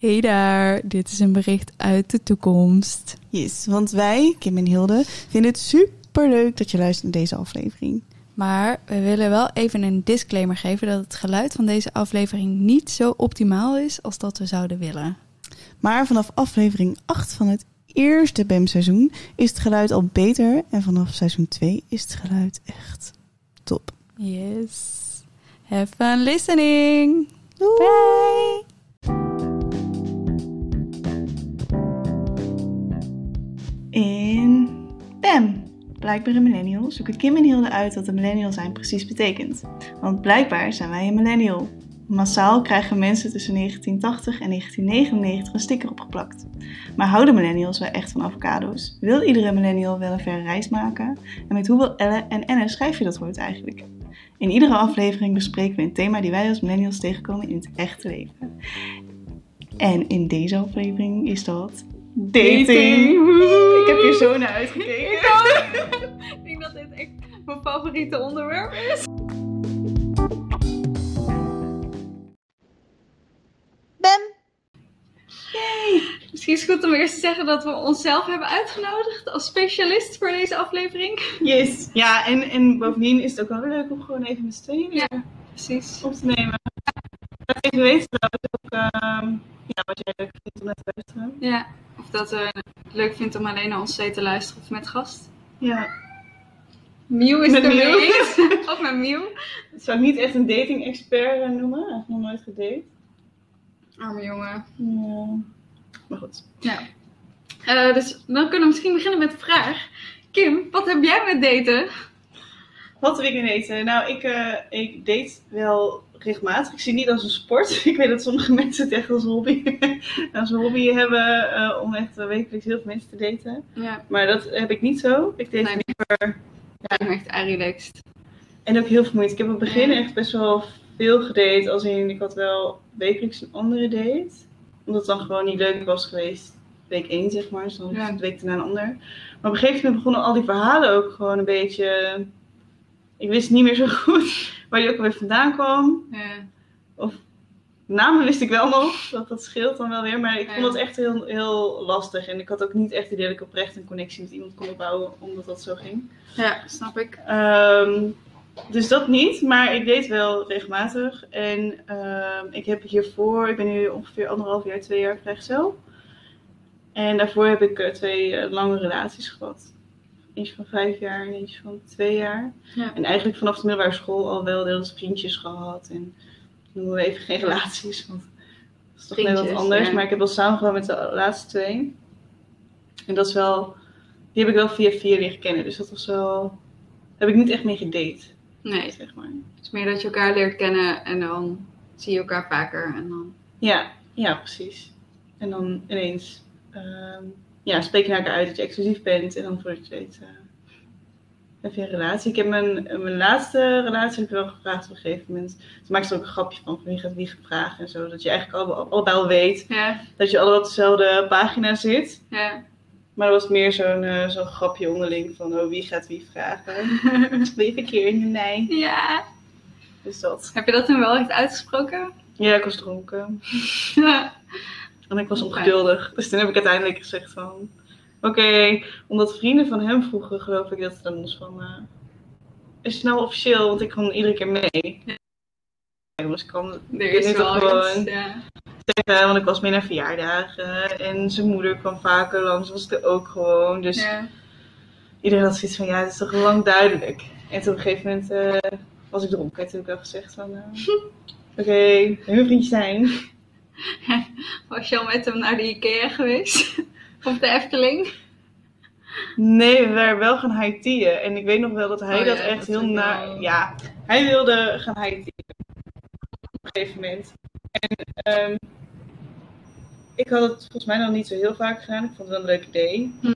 Hey daar, dit is een bericht uit de toekomst. Yes, want wij, Kim en Hilde, vinden het super leuk dat je luistert naar deze aflevering. Maar we willen wel even een disclaimer geven dat het geluid van deze aflevering niet zo optimaal is als dat we zouden willen. Maar vanaf aflevering 8 van het eerste BEM-seizoen is het geluid al beter. En vanaf seizoen 2 is het geluid echt top. Yes. Have fun listening. Doei! Bye. In BEM, blijkbaar een millennial, zoeken Kim en Hilde uit wat een millennial zijn precies betekent. Want blijkbaar zijn wij een millennial. Massaal krijgen mensen tussen 1980 en 1999 een sticker opgeplakt. Maar houden millennials wel echt van avocado's? Wil iedere millennial wel een verre reis maken? En met hoeveel L'en en N'en schrijf je dat woord eigenlijk? In iedere aflevering bespreken we een thema die wij als millennials tegenkomen in het echte leven. En in deze aflevering is dat dating. Dating. Ik heb hier zo naar uitgekeken. Ik denk dat dit echt mijn favoriete onderwerp is. Bem. Yay. Misschien is het goed om eerst te zeggen dat we onszelf hebben uitgenodigd als specialist voor deze aflevering. Yes. Ja, en, en bovendien is het ook wel weer leuk om gewoon even met z'n tweeën Ja. Precies. op te nemen. Laat even weten trouwens ook ehm, ja, wat jij leuk vindt om naar te luisteren. Ja. Of dat we het leuk vindt om alleen naar ons twee te luisteren of met gast. Ja, Miu is Met er Miu. mee. Of met Miu. dat zou ik niet echt een dating expert noemen. Hij heeft nog nooit gedate. Arme jongen. Ja. Maar goed. Ja. Eh, dus dan kunnen we misschien beginnen met de vraag. Kim, wat heb jij met daten? Wat wil ik in eten? Nou, ik, eh, ik date wel regelmatig. Ik zie het niet als een sport. Ik weet dat sommige mensen het echt als hobby, als hobby hebben eh, om echt eh, wekelijks heel veel mensen te daten. Ja, Maar dat heb ik niet zo. Ik date Nee. liever ik ben echt relaxed. en ook heel vermoeid. Ik heb op het begin Ja. echt best wel veel gedate. Als in, ik had wel wekelijks een andere date. Omdat het dan gewoon niet leuk was geweest. Week 1 zeg maar. Dus dan Ja. week daarna een ander. Maar op een gegeven moment begonnen al die verhalen ook gewoon een beetje... Ik wist niet meer zo goed waar die ook alweer vandaan kwam. Ja. Namen wist ik wel nog, dat, dat scheelt dan wel weer. Maar ik vond het echt heel, heel lastig. En ik had ook niet echt het idee dat ik oprecht een connectie met iemand kon opbouwen, omdat dat zo ging. ja, snap ik. Ehm, dus dat niet, maar ik deed wel regelmatig. En ehm, ik heb hiervoor, ik ben nu ongeveer anderhalf jaar, twee jaar vrijgezel. En daarvoor heb ik eh, twee eh, lange relaties gehad. Eentje van vijf jaar en eentje van twee jaar. Ja. En eigenlijk vanaf de middelbare school al wel deels vriendjes gehad. En noemen we even geen relaties, want dat is toch net wat anders. ja. Maar ik heb wel samengewoond met de laatste twee. En dat is wel, die heb ik wel via via leren kennen. Dus dat was wel, heb ik niet echt mee gedate, Nee, zeg maar. het is meer dat je elkaar leert kennen en dan zie je elkaar vaker. En dan... Ja, ja, precies. En dan ineens ehm, ja, spreek je naar elkaar uit dat je exclusief bent. En dan voor je weet eh, heb je een relatie. Ik heb mijn, mijn laatste relatie heb ik wel gevraagd op een gegeven moment. Ze maakt er ook een grapje van, van wie gaat wie vragen en zo. Dat je eigenlijk al, allebei al weet Ja, dat je allemaal op dezelfde pagina zit. ja. Maar dat was meer zo'n eh, zo'n grapje onderling van oh, wie gaat wie vragen. Wie verkeer nee. ja. Dus dat. Heb je dat toen wel echt uitgesproken? Ja, ik was dronken. En ik was ongeduldig. Dus toen heb ik uiteindelijk gezegd van... Oké, omdat vrienden van hem vroegen, geloof ik dat het dan was van... eh, is het nou officieel? Want ik kwam iedere keer mee. Ja, dus ik kwam Er is wel gewoon. Ja. zeggen, want ik was mee naar verjaardagen. En zijn moeder kwam vaker langs, was ik er ook gewoon. Dus Ja. iedereen had zoiets van, ja, het is toch lang duidelijk. En toen op een gegeven moment eh, was ik dronken. En toen heb ik wel gezegd van... eh, Oké, nu vriendjes zijn. Was je al met hem naar de Ikea geweest? Of de Efteling? Nee, we waren wel gaan high En ik weet nog wel dat hij Oh dat ja, echt dat heel naar... wel- Ja, hij wilde gaan high Op een gegeven moment. En ehm, ik had het volgens mij nog niet zo heel vaak gedaan. Ik vond het wel een leuk idee. Mhm.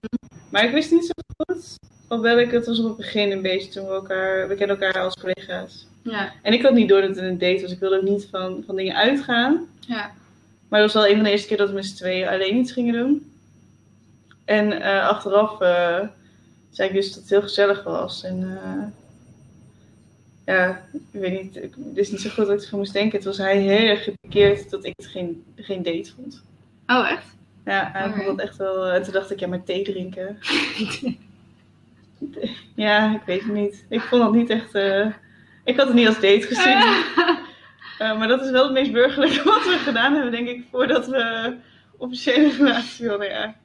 Maar ik wist niet zo goed of welk het was op het begin een beetje toen we elkaar... We kennen elkaar als collega's. Ja. En ik had niet door dat het een date was. Ik wilde ook niet van, van dingen uitgaan. Ja. Maar dat was wel een van de eerste keer dat we met z'n tweeën alleen iets gingen doen. En eh, achteraf eh, zei ik dus dat het heel gezellig was. En eh, ja, ik weet niet, ik wist niet zo goed wat ik ervan moest denken. Het was hij heel erg gepikeerd dat ik het geen, geen date vond. Oh, echt? Ja, hij vond dat echt wel... En toen dacht ik, ja, maar thee drinken. ja, ik weet het niet. Ik vond dat niet echt... Ik had het niet als date gezien. Eh, maar dat is wel het meest burgerlijke wat we gedaan hebben, denk ik, voordat we officiële relatie hadden. Ja.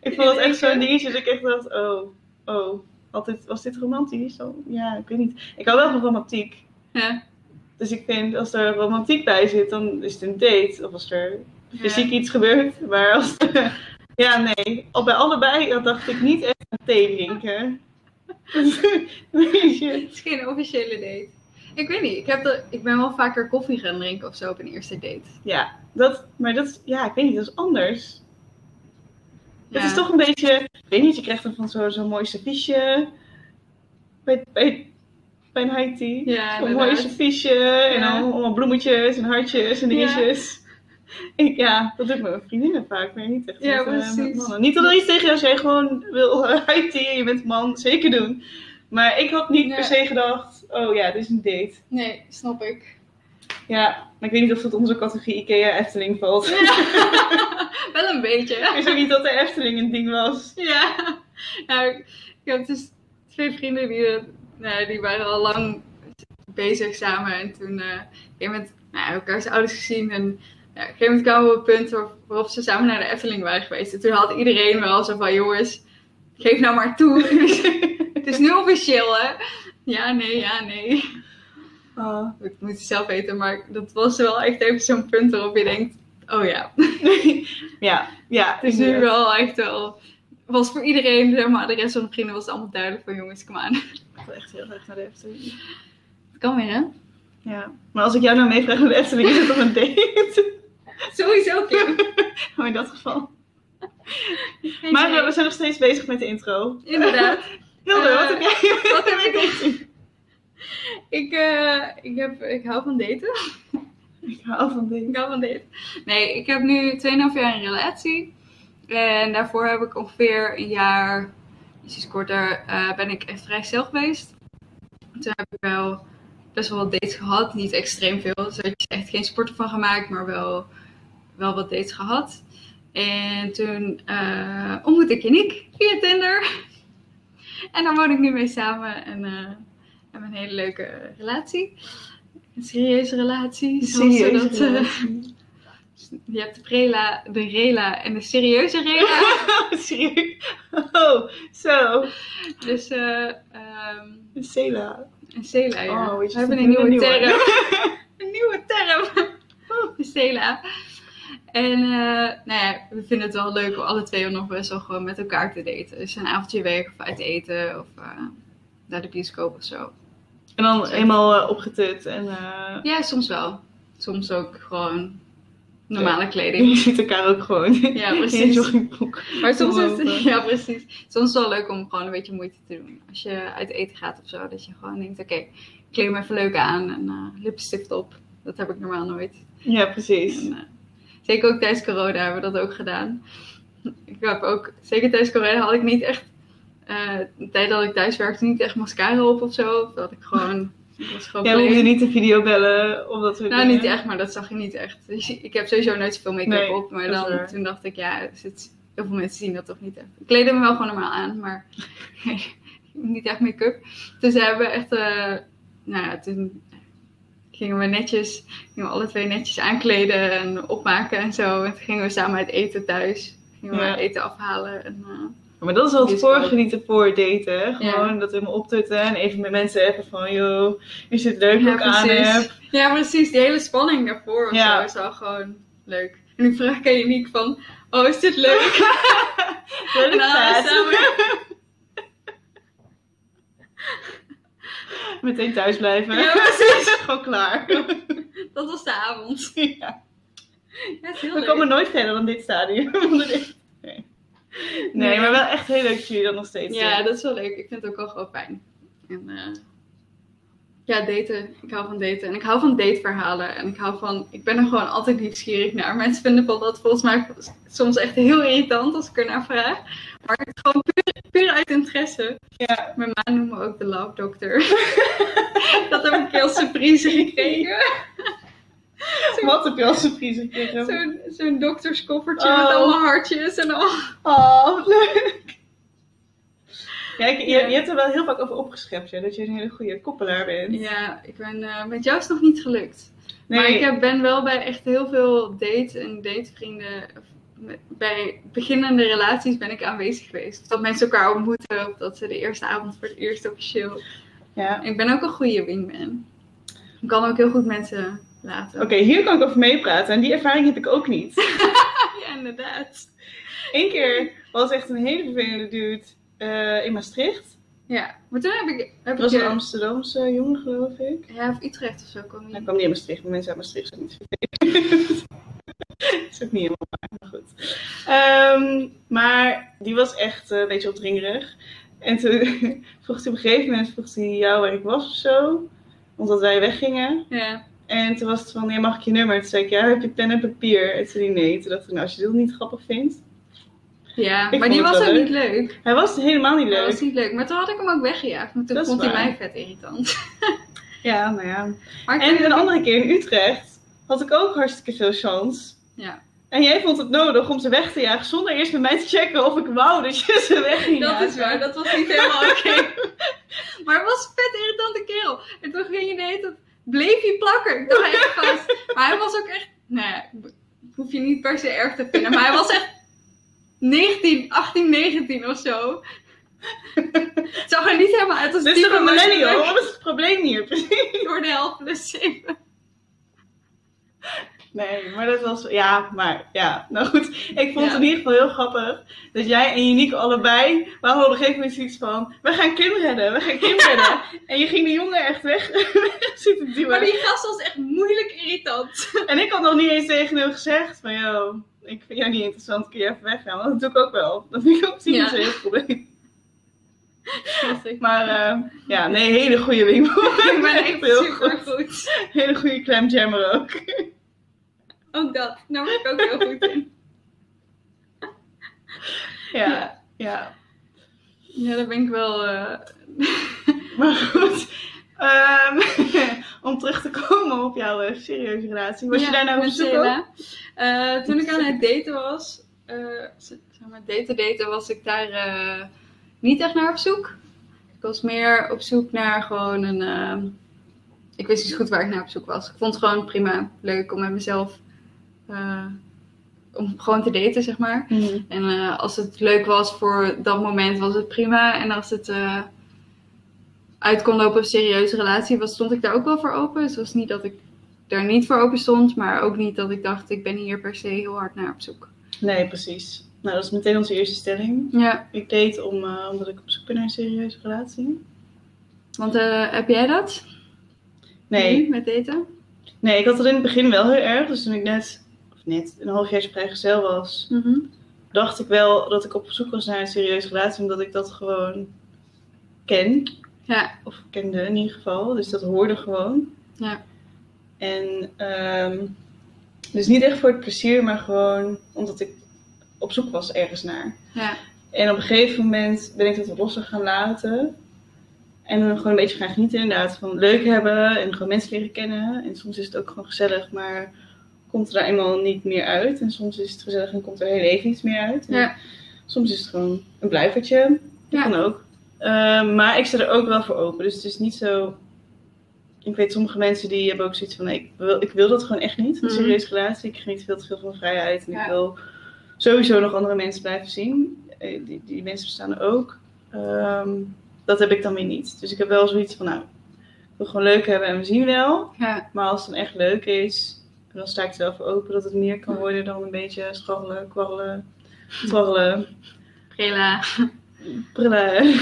Ik vond het echt zo'n dingetje dat ik echt dacht, oh, oh, altijd, was dit romantisch? Oh, ja, ik weet niet. Ik hou wel van romantiek. Ja. Dus ik vind, als er romantiek bij zit, dan is het een date. Of als er fysiek iets gebeurt. Maar als ja, nee. Al bij allebei dacht ik niet echt aan thee drinken. Weet je? Het is geen officiële date. Ik weet niet, ik, heb de, ik ben wel vaker koffie gaan drinken of zo op een eerste date. Ja, dat, maar dat is, ja, ik weet niet, dat is anders. Ja. Het is toch een beetje, ik weet niet, je krijgt dan van zo'n zo'n mooi serviesje bij, bij, bij een high tea. Ja, Zo'n mooi serviesje en Ja. dan allemaal bloemetjes en hartjes en Ja. dingetjes. Ik, ja, dat doe ik met mijn vriendinnen vaak, maar niet echt Ja, met, met precies. mannen. Niet dat er iets tegen jou als jij gewoon wil eh, high tea en je bent man, zeker doen. Maar ik had niet Ja. per se gedacht, oh ja, dit is een date. Nee, snap ik. Ja, maar ik weet niet of dat onder onze categorie Ikea Efteling valt. Wel een beetje. Ik wist ook niet dat de Efteling een ding was. Ja. Nou, ik heb dus twee vrienden die, nou, die waren al lang bezig samen. En toen eh, op een gegeven moment nou, elkaars ouders gezien. En ja, op een gegeven moment kwamen we op het punt waar- waarop ze samen naar de Efteling waren geweest. En toen had iedereen wel zo van, jongens, geef nou maar toe. het is nu officieel, hè? Ja, nee, ja, nee. Oh. Ik moet het zelf weten, maar dat was wel echt even zo'n punt waarop je denkt, oh ja. ja, ja. Het is nu wel echt wel. Was voor iedereen, zeg maar, de rest van de vrienden was het allemaal duidelijk van jongens, kom aan. Ik wil echt heel erg naar de Efteling. Het kan weer, hè? Ja. Maar als ik jou nou meevraag naar de Efteling, is het toch een date? Sowieso, Kim. Maar in dat geval. Maar we zijn nog steeds bezig met de intro. Inderdaad. Hilde, Eh, wat heb jij? wat heb ik? Ik, eh, ik, heb, ik hou van daten. Ik hou van Ik dingen. hou van daten. Nee, ik heb nu 2,5 jaar een relatie. En daarvoor heb ik ongeveer een jaar, iets korter, eh, ben ik echt vrijgezel geweest. Toen heb ik wel best wel wat dates gehad. Niet extreem veel. Dus er is echt geen sport van gemaakt, maar wel, wel wat dates gehad. En toen eh ontmoette ik Yannick via Tinder. En daar woon ik nu mee samen. En uh, hebben een hele leuke relatie. Een serieuze relatie. zoals ze Serieus. dat, eh, je hebt de prela, de rela en de serieuze rela. Serieus? Oh, zo. dus eh ehm Een Cela. een cela, ja. Oh, We hebben een nieuwe, een nieuwe. term. een nieuwe term. de cela. En eh, nou ja, we vinden het wel leuk om alle twee nog best wel gewoon met elkaar te daten. Dus een avondje weg of uit eten of eh, naar de bioscoop of zo. En dan helemaal eh, opgetut en... Ja, soms wel. Soms ook gewoon normale je kleding. ziet elkaar ook gewoon Ja, precies. joggingbroek. Maar soms is het, ja, precies. Soms is het wel leuk om gewoon een beetje moeite te doen. Als je uit eten gaat of zo, dat je gewoon denkt, oké, ik kleed me even leuk aan en lipstift op. Dat heb ik normaal nooit. Ja, precies. En, zeker ook tijdens corona hebben we dat ook gedaan. Ik heb ook, zeker tijdens corona had ik niet echt, de tijd dat ik thuis werkte, niet echt mascara op of zo. Dat ik gewoon, ik was gewoon Jij hoefde niet de video bellen of dat soort Nou, niet echt, maar dat zag je niet echt. Dus ik heb sowieso nooit zoveel make-up Nee, op. Maar dan, toen dacht ik, ja, zit, heel veel mensen zien dat toch niet echt. Ik kleedde me wel gewoon normaal aan, maar niet echt make-up. Dus we hebben echt, eh, nou ja, toen gingen we netjes, gingen we alle twee netjes aankleden en opmaken en zo. En toen gingen we samen uit eten thuis. Gingen we Ja. eten afhalen. En, eh, Maar dat is wel het voorgenieten voor daten. Gewoon Ja. dat we helemaal optutten en even met mensen hebben van, joh, is het leuk ja, ik aan heb? Ja, precies. Die hele spanning daarvoor Ja. is wel gewoon leuk. En ik vraag aan Uniek van, oh, is dit leuk? Gaan we vet. samen- Meteen thuis blijven. Ja, precies. Gewoon klaar. Dat was de avond. ja. Ja, het is heel We leuk. komen nooit verder dan dit stadium. nee. nee, Nee. maar wel echt heel leuk dat jullie dat nog steeds Ja, doen. dat is wel leuk. Ik vind het ook wel gewoon fijn. En, eh, ja, daten. Ik hou van daten. En ik hou van dateverhalen. En ik hou van... Ik ben er gewoon altijd nieuwsgierig naar. Mensen vinden dat volgens mij soms echt heel irritant als ik er naar vraag. Maar het is gewoon puur, puur uit interesse. Ja. Mijn ma noemt me ook de love doctor. dat heb ik een als surprise gekregen. Wat heb je als surprise gekregen? Zo'n dokterskoffertje Oh. met allemaal hartjes en al. Oh, wat leuk. Ik- je, je hebt er wel heel vaak over opgeschept, ja, dat je een hele goede koppelaar bent. Ja, ik ben, eh, met jou is het nog niet gelukt. Nee, Maar ik heb, ben wel bij echt heel veel date- en datevrienden, bij beginnende relaties ben ik aanwezig geweest. Of dat mensen elkaar ontmoeten, of dat ze de eerste avond voor het eerst officieel. ja. Ik ben ook een goede wingman. Ik kan ook heel goed mensen laten. Oké, hier kan ik over meepraten en die ervaring heb ik ook niet. Ja, inderdaad. Eén keer was echt een hele vervelende dude eh, in Maastricht. Ja, maar toen heb ik... Heb ik was een Amsterdamse jongen, geloof ik. ja, of Utrecht of zo kwam Hij kwam niet in Maastricht, maar mensen uit Maastricht zijn niet vervelend. Dat is ook niet helemaal waar, maar goed. Ehm, maar die was echt eh, een beetje opdringerig. En toen vroeg hij op een gegeven moment vroeg hij jou waar ik was of zo. Omdat wij weggingen. Ja. En toen was het van, mag ik je nummer? Toen zei ik, ja, heb je pen en papier? En toen zei hij nee. Toen dacht ik, nou, als je dit niet grappig vindt. Ja, Ik maar die was ook niet leuk. Hij was helemaal niet leuk. was niet leuk. Maar toen had ik hem ook weggejaagd. Want toen Dat vond hij mij vet irritant. Ja, nou ja. Maar En een andere keer in Utrecht had ik ook hartstikke veel chance. Ja. En jij vond het nodig om ze weg te jagen zonder eerst met mij te checken of ik wou dat je ze weg ging Dat jagen. is waar, dat was niet helemaal oké. Maar het was een vet irritante kerel. En toen ging je de hele tijd, bleef hij plakken. Ik dacht echt vast. Maar hij was ook echt, nou ja, hoef je niet per se erg te vinden. Maar hij was echt 19, 18, 19 of zo. Het zag er niet helemaal uit als Dit is toch een millennial? Wat is het probleem hier precies? door de helft plus 7. Nee, maar dat was... Ja, maar ja. Nou goed, ik vond het in ieder geval heel grappig dat jij en Unique allebei... We hadden op een gegeven moment zoiets van... We gaan Kim redden, we gaan Kim redden. En je ging die jongen echt weg, weg zitten duwen. Maar die gast was echt moeilijk irritant. En ik had nog niet eens tegen hem gezegd van... Yo, ik vind jou niet interessant, kun je even weggaan? Want dat doe ik ook wel. Dat vind ik ook niet Ja. zo'n heel probleem. Maar eh, ja, nee, hele goede wingman. Ik ben echt heel goed. goed. Hele goede clamjammer ook. Ook dat. Daar was ik ook heel goed in. Ja, Ja. ja. Ja, daar ben ik wel... eh, Maar goed, ehm, om terug te komen op jouw eh, serieuze relatie. Was je daar nou op zoek? Eh, toen ik aan het daten was, eh, zeg maar daten daten, was ik daar niet echt naar op zoek. Ik was meer op zoek naar gewoon een... eh, ik wist niet zo goed waar ik naar op zoek was. Ik vond het gewoon prima, leuk om met mezelf... om gewoon te daten, zeg maar. Mhm. En als het leuk was voor dat moment, was het prima. En als het uit kon lopen op een serieuze relatie, was, stond ik daar ook wel voor open. Dus het was niet dat ik daar niet voor open stond, maar ook niet dat ik dacht, ik ben hier per se heel hard naar op zoek. Nee, precies. Nou, dat is meteen onze eerste stelling. Ja, Ik date om, eh, omdat ik op zoek ben naar een serieuze relatie. want eh, heb jij dat? Nee, met daten? nee, ik had het in het begin wel heel erg. Dus toen ik net, of net, een half jaar vrijgezel was, Mhm. dacht ik wel dat ik op zoek was naar een serieuze relatie. Omdat ik dat gewoon ken. Ja, Of kende in ieder geval. Dus dat hoorde gewoon. Ja. En ehm, dus niet echt voor het plezier, maar gewoon omdat ik op zoek was ergens naar. ja, En op een gegeven moment ben ik dat wat losser gaan laten. En dan gewoon een beetje gaan genieten inderdaad van leuk hebben en gewoon mensen leren kennen. En soms is het ook gewoon gezellig, maar komt er daar eenmaal niet meer uit. En soms is het gezellig en komt er heel even iets meer uit. En ja, Soms is het gewoon een blijvertje. Dat Ja. kan ook. Ehm, maar ik sta er ook wel voor open. Dus het is niet zo... Ik weet sommige mensen die hebben ook zoiets van... Nee, ik, wil, ik wil dat gewoon echt niet. Een Mhm. serieuze relatie. Ik geniet veel te veel van vrijheid. En Ja. ik wil sowieso nog andere mensen blijven zien. Eh, Die, die mensen bestaan er ook. Ehm, dat heb ik dan weer niet. Dus ik heb wel zoiets van... Nou, ik wil gewoon leuk hebben en we zien wel. ja, Maar als het dan echt leuk is... Dan sta ik er wel voor open dat het meer kan worden dan een beetje scharrelen, kwarrelen, twarrelen. Brillen.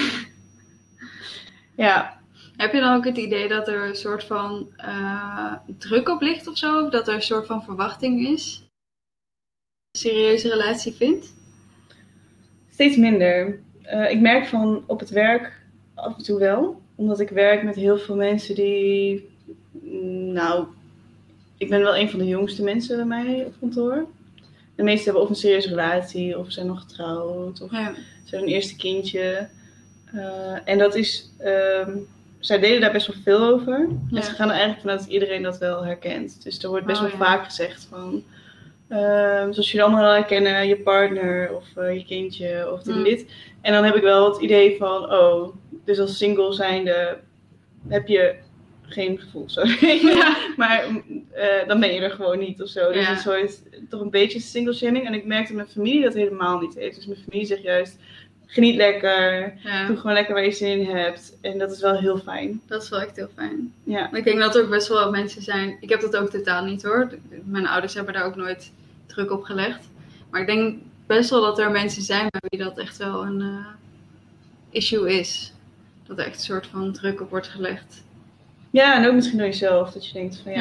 ja, Heb je dan ook het idee dat er een soort van eh, druk op ligt of zo? Of dat er een soort van verwachting is? Een serieuze relatie vindt? steeds minder. Eh, ik merk van op het werk af en toe wel. Omdat ik werk met heel veel mensen die. mm, Nou, ik ben wel een van de jongste mensen bij mij op kantoor. De meesten hebben of een serieuze relatie, of zijn nog getrouwd, of Ja. zijn een eerste kindje. Eh, en dat is ehm, zij delen daar best wel veel over. Ja. En ze gaan er eigenlijk vanuit dat iedereen dat wel herkent. Dus er wordt best Oh, wel ja. vaak gezegd van... ehm, zoals jullie allemaal wel herkennen, je partner of eh, je kindje of dit en dit. En dan heb ik wel het idee van, oh, dus als single zijnde heb je geen gevoel, sorry. Ja. maar eh, dan ben je er gewoon niet of zo. Dus Ja. het is soort, toch een beetje single shaming. En ik merk dat mijn familie dat helemaal niet heeft. Dus mijn familie zegt juist, geniet lekker, Ja, doe gewoon lekker waar je zin in hebt. En dat is wel heel fijn. dat is wel echt heel fijn. Ja. Maar ik denk dat er ook best wel mensen zijn. Ik heb dat ook totaal niet hoor. Mijn ouders hebben daar ook nooit druk op gelegd. Maar ik denk best wel dat er mensen zijn bij wie dat echt wel een eh, issue is. Dat er echt een soort van druk op wordt gelegd. Ja, en ook misschien door jezelf. Dat je denkt van ja,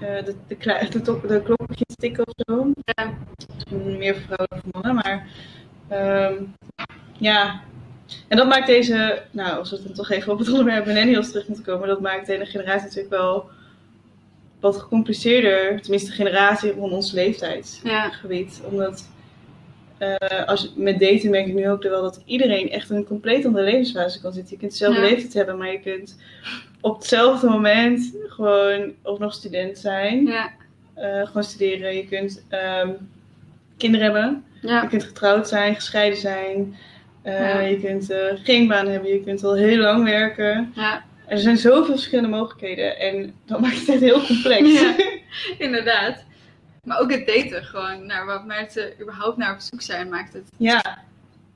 Ja. eh, de, de, top- tikken of zo. Ja. Misschien meer voor vrouwen dan voor mannen. Maar ehm, ja. En dat maakt deze, nou als we dan toch even op het onderwerp millennials terug moeten komen. Dat maakt de hele generatie natuurlijk wel wat gecompliceerder. Tenminste de generatie rond ons leeftijdsgebied. Ja, Omdat eh, als, met daten merk ik nu ook wel dat iedereen echt in een compleet andere levensfase kan zitten. Je kunt dezelfde Ja. leeftijd hebben, maar je kunt op hetzelfde moment gewoon ook nog student zijn. ja, eh, gewoon studeren. Je kunt ehm, kinderen hebben. Je kunt getrouwd zijn, gescheiden zijn. Eh, Ja. Je kunt eh, geen baan hebben. Je kunt al heel lang werken. ja. Er zijn zoveel verschillende mogelijkheden. En dat maakt het echt heel complex. Ja. Inderdaad. Maar ook het daten gewoon, naar wat mensen überhaupt naar op zoek zijn, maakt het ja.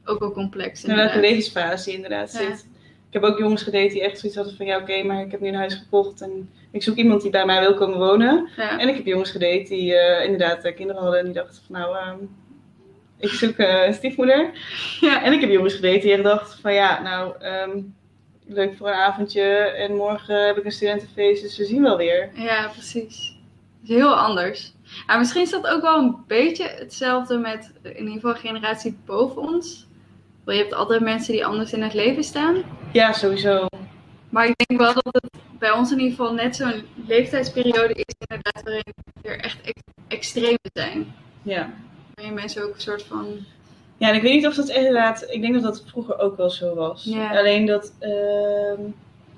ook wel complex. In welke inderdaad. levensfase je inderdaad Ja. zit. Ik heb ook jongens gedate die echt zoiets hadden van ja oké, maar ik heb nu een huis gekocht en ik zoek iemand die bij mij wil komen wonen. Ja. En ik heb jongens gedate die eh, inderdaad eh, kinderen hadden en die dachten van nou, ehm, ik zoek eh, een stiefmoeder. Ja. En ik heb jongens gedate die dachten van ja, nou ehm, leuk voor een avondje en morgen heb ik een studentenfeest, dus we zien wel weer. Ja, precies. Is heel anders. Maar misschien is dat ook wel een beetje hetzelfde met in ieder geval een generatie boven ons. Want je hebt altijd mensen die anders in het leven staan. Ja, sowieso. Maar ik denk wel dat het bij ons in ieder geval net zo'n leeftijdsperiode is inderdaad waarin er echt ex extremen zijn. Ja. Waarin mensen ook een soort van... Ja, en ik weet niet of dat inderdaad. Ik denk dat dat vroeger ook wel zo was. Ja. Alleen dat. ehm,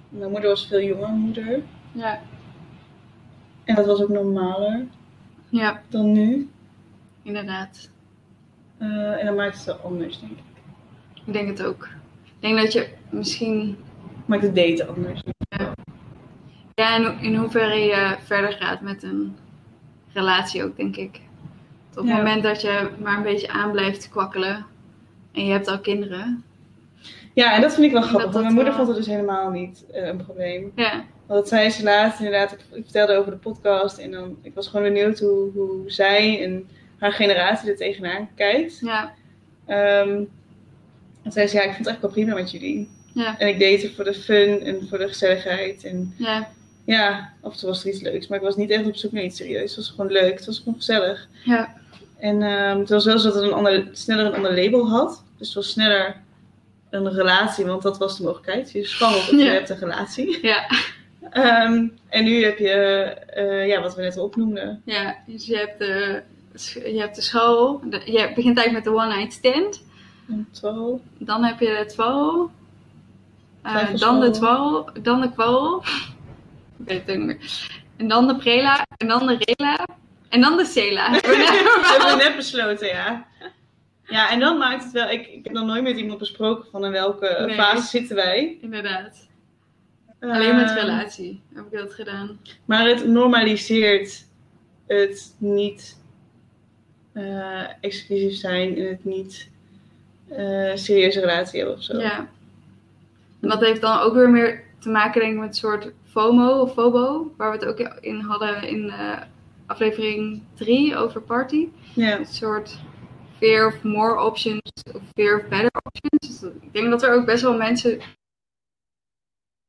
mijn moeder was veel jonger moeder. Ja, En dat was ook normaler ja dan nu. inderdaad. Eh, en dan maakt het wel anders, denk ik. Ik denk het ook. Ik denk dat je misschien Maakt het daten anders. Ja, en in hoeverre je verder gaat met een relatie ook, denk ik. Op het Ja. moment dat je maar een beetje aan blijft kwakkelen en je hebt al kinderen. Ja, en dat vind ik wel grappig. dat mijn moeder wel- vond het dus helemaal niet eh, een probleem. Ja, Want dat zei ze laatst inderdaad. Ik, ik vertelde over de podcast. En dan, ik was gewoon benieuwd hoe, hoe zij en haar generatie er tegenaan kijkt. ja, Ehm en zei ze, ja, ik vind het eigenlijk wel prima met jullie. ja, En ik deed het voor de fun en voor de gezelligheid. En ja, ja, af en toe was er iets leuks. Maar ik was niet echt op zoek naar iets serieus. Het was gewoon leuk. Het was gewoon gezellig. ja, En ehm, het was wel zo dat het een ander, sneller een ander label had. Dus het was sneller een relatie, want dat was de mogelijkheid. Je scharrelt of je Ja. hebt een relatie. ja, Ehm, en nu heb je, eh, ja, wat we net al opnoemden. ja. Dus je hebt de, je hebt de school. De- je begint eigenlijk met de one night stand. Twaalf. Dan heb je de twaalf. Eh, dan de twaalf. Dan de kwal. Ik weet het niet meer. En dan de prela. En dan de rela. En dan de cela. Dat hebben we net besloten, ja. Ja, en dan maakt het wel... Ik, ik heb nog nooit met iemand besproken van in welke Nee. fase zitten wij. Inderdaad. Alleen met Ehm, relatie heb ik dat gedaan. Maar het normaliseert het niet eh, exclusief zijn en het niet eh, serieuze relatie hebben of zo. Ja. En dat heeft dan ook weer meer te maken denk ik met een soort FOMO of FOBO. Waar we het ook in hadden in eh, aflevering 3 over party. Ja. Een soort fear of more options of fear of better options. Dus ik denk dat er ook best wel mensen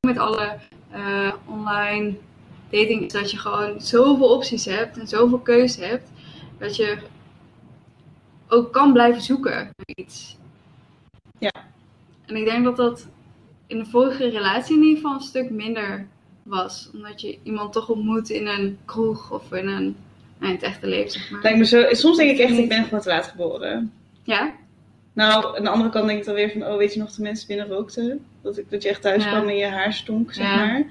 met alle eh, online dating is dat je gewoon zoveel opties hebt en zoveel keuze hebt. Dat je ook kan blijven zoeken naar iets. Ja. En ik denk dat dat in de vorige relatie in ieder geval een stuk minder was. Omdat je iemand toch ontmoet in een kroeg of in een, nou, in het echte leven zeg maar. Lijkt me zo, soms denk ik echt, ik ben gewoon te laat geboren. Ja? Nou, aan de andere kant denk ik dan weer van, oh, weet je nog de mensen binnen rookten? Dat, ik, dat je echt thuis Ja. kwam en je haar stonk, zeg Ja. maar.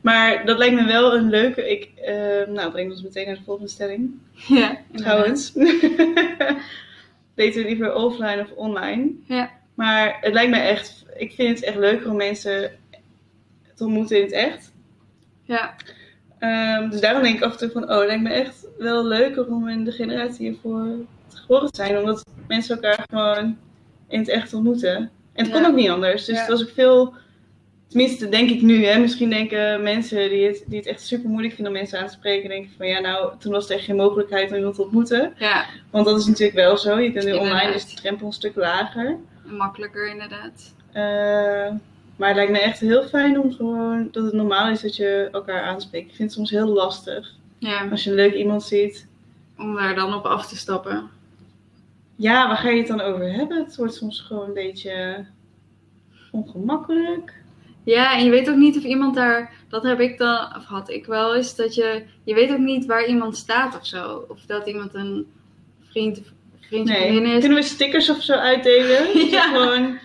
Maar dat lijkt me wel een leuke... Ik, eh, nou, breng ons meteen naar de volgende stelling. Ja, Trouwens. Weten we liever offline of online? Ja. Maar het lijkt me echt... Ik vind het echt leuker om mensen te ontmoeten in het echt. Ja, Ehm, dus daarom denk ik af en toe van, oh, het lijkt me echt wel leuker om in de generatie hiervoor geboren te zijn. Omdat mensen elkaar gewoon in het echt ontmoeten. En het kon ook niet anders. Dus Ja. het was ook veel, tenminste denk ik nu, hè. Misschien denken mensen die het, die het echt super moeilijk vinden om mensen aan te spreken, denken van, ja nou, toen was er echt geen mogelijkheid om iemand te ontmoeten. ja, Want dat is natuurlijk wel zo. Je kunt nu online, is de drempel een stuk lager. Makkelijker inderdaad. Eh, maar het lijkt me echt heel fijn om gewoon dat het normaal is dat je elkaar aanspreekt. Ik vind het soms heel lastig. Ja, Als je een leuk iemand ziet. om daar dan op af te stappen. Ja, waar ga je het dan over hebben? Het wordt soms gewoon een beetje ongemakkelijk. Ja, en je weet ook niet of iemand daar, dat heb ik dan, of had ik wel eens, dat je, je weet ook niet waar iemand staat of zo. Of dat iemand een vriend, Nee. is. Kunnen we stickers of zo uitdelen? Ja. Gewoon,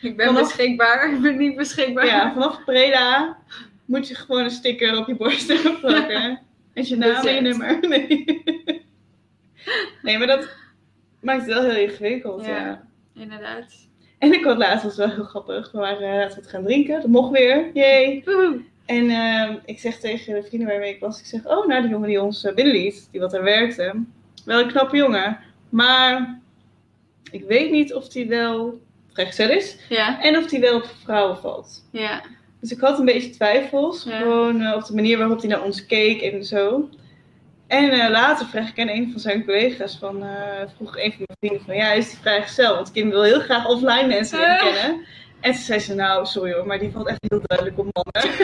Ik ben Vanaf- beschikbaar, ik ben niet beschikbaar. ja, vanaf Preda moet je gewoon een sticker op je borst hebben plakken. Met je naam en je nummer. Nee. nee, maar dat maakt het wel heel ingewikkeld. Ja. Ja. Inderdaad. En ik had laatst, was wel heel grappig. We waren eh, we het gaan drinken. Dat mocht weer. Woehoe. En ehm, ik zeg tegen de vrienden waarmee ik was, ik zeg, oh, nou die jongen die ons eh, binnenliet, die wat daar werkte, wel een knappe jongen. Maar ik weet niet of die wel vrijgezel is Ja, en of die wel op vrouwen valt. ja, Dus ik had een beetje twijfels, Ja. gewoon eh, op de manier waarop hij naar ons keek en zo. En eh, later vroeg ik aan een van zijn collega's, van, eh, vroeg een van mijn vrienden van, ja, is die vrijgezel? Want Kim wil heel graag offline mensen leren Eh. kennen. En toen zei ze, nou, sorry hoor, maar die valt echt heel duidelijk op mannen.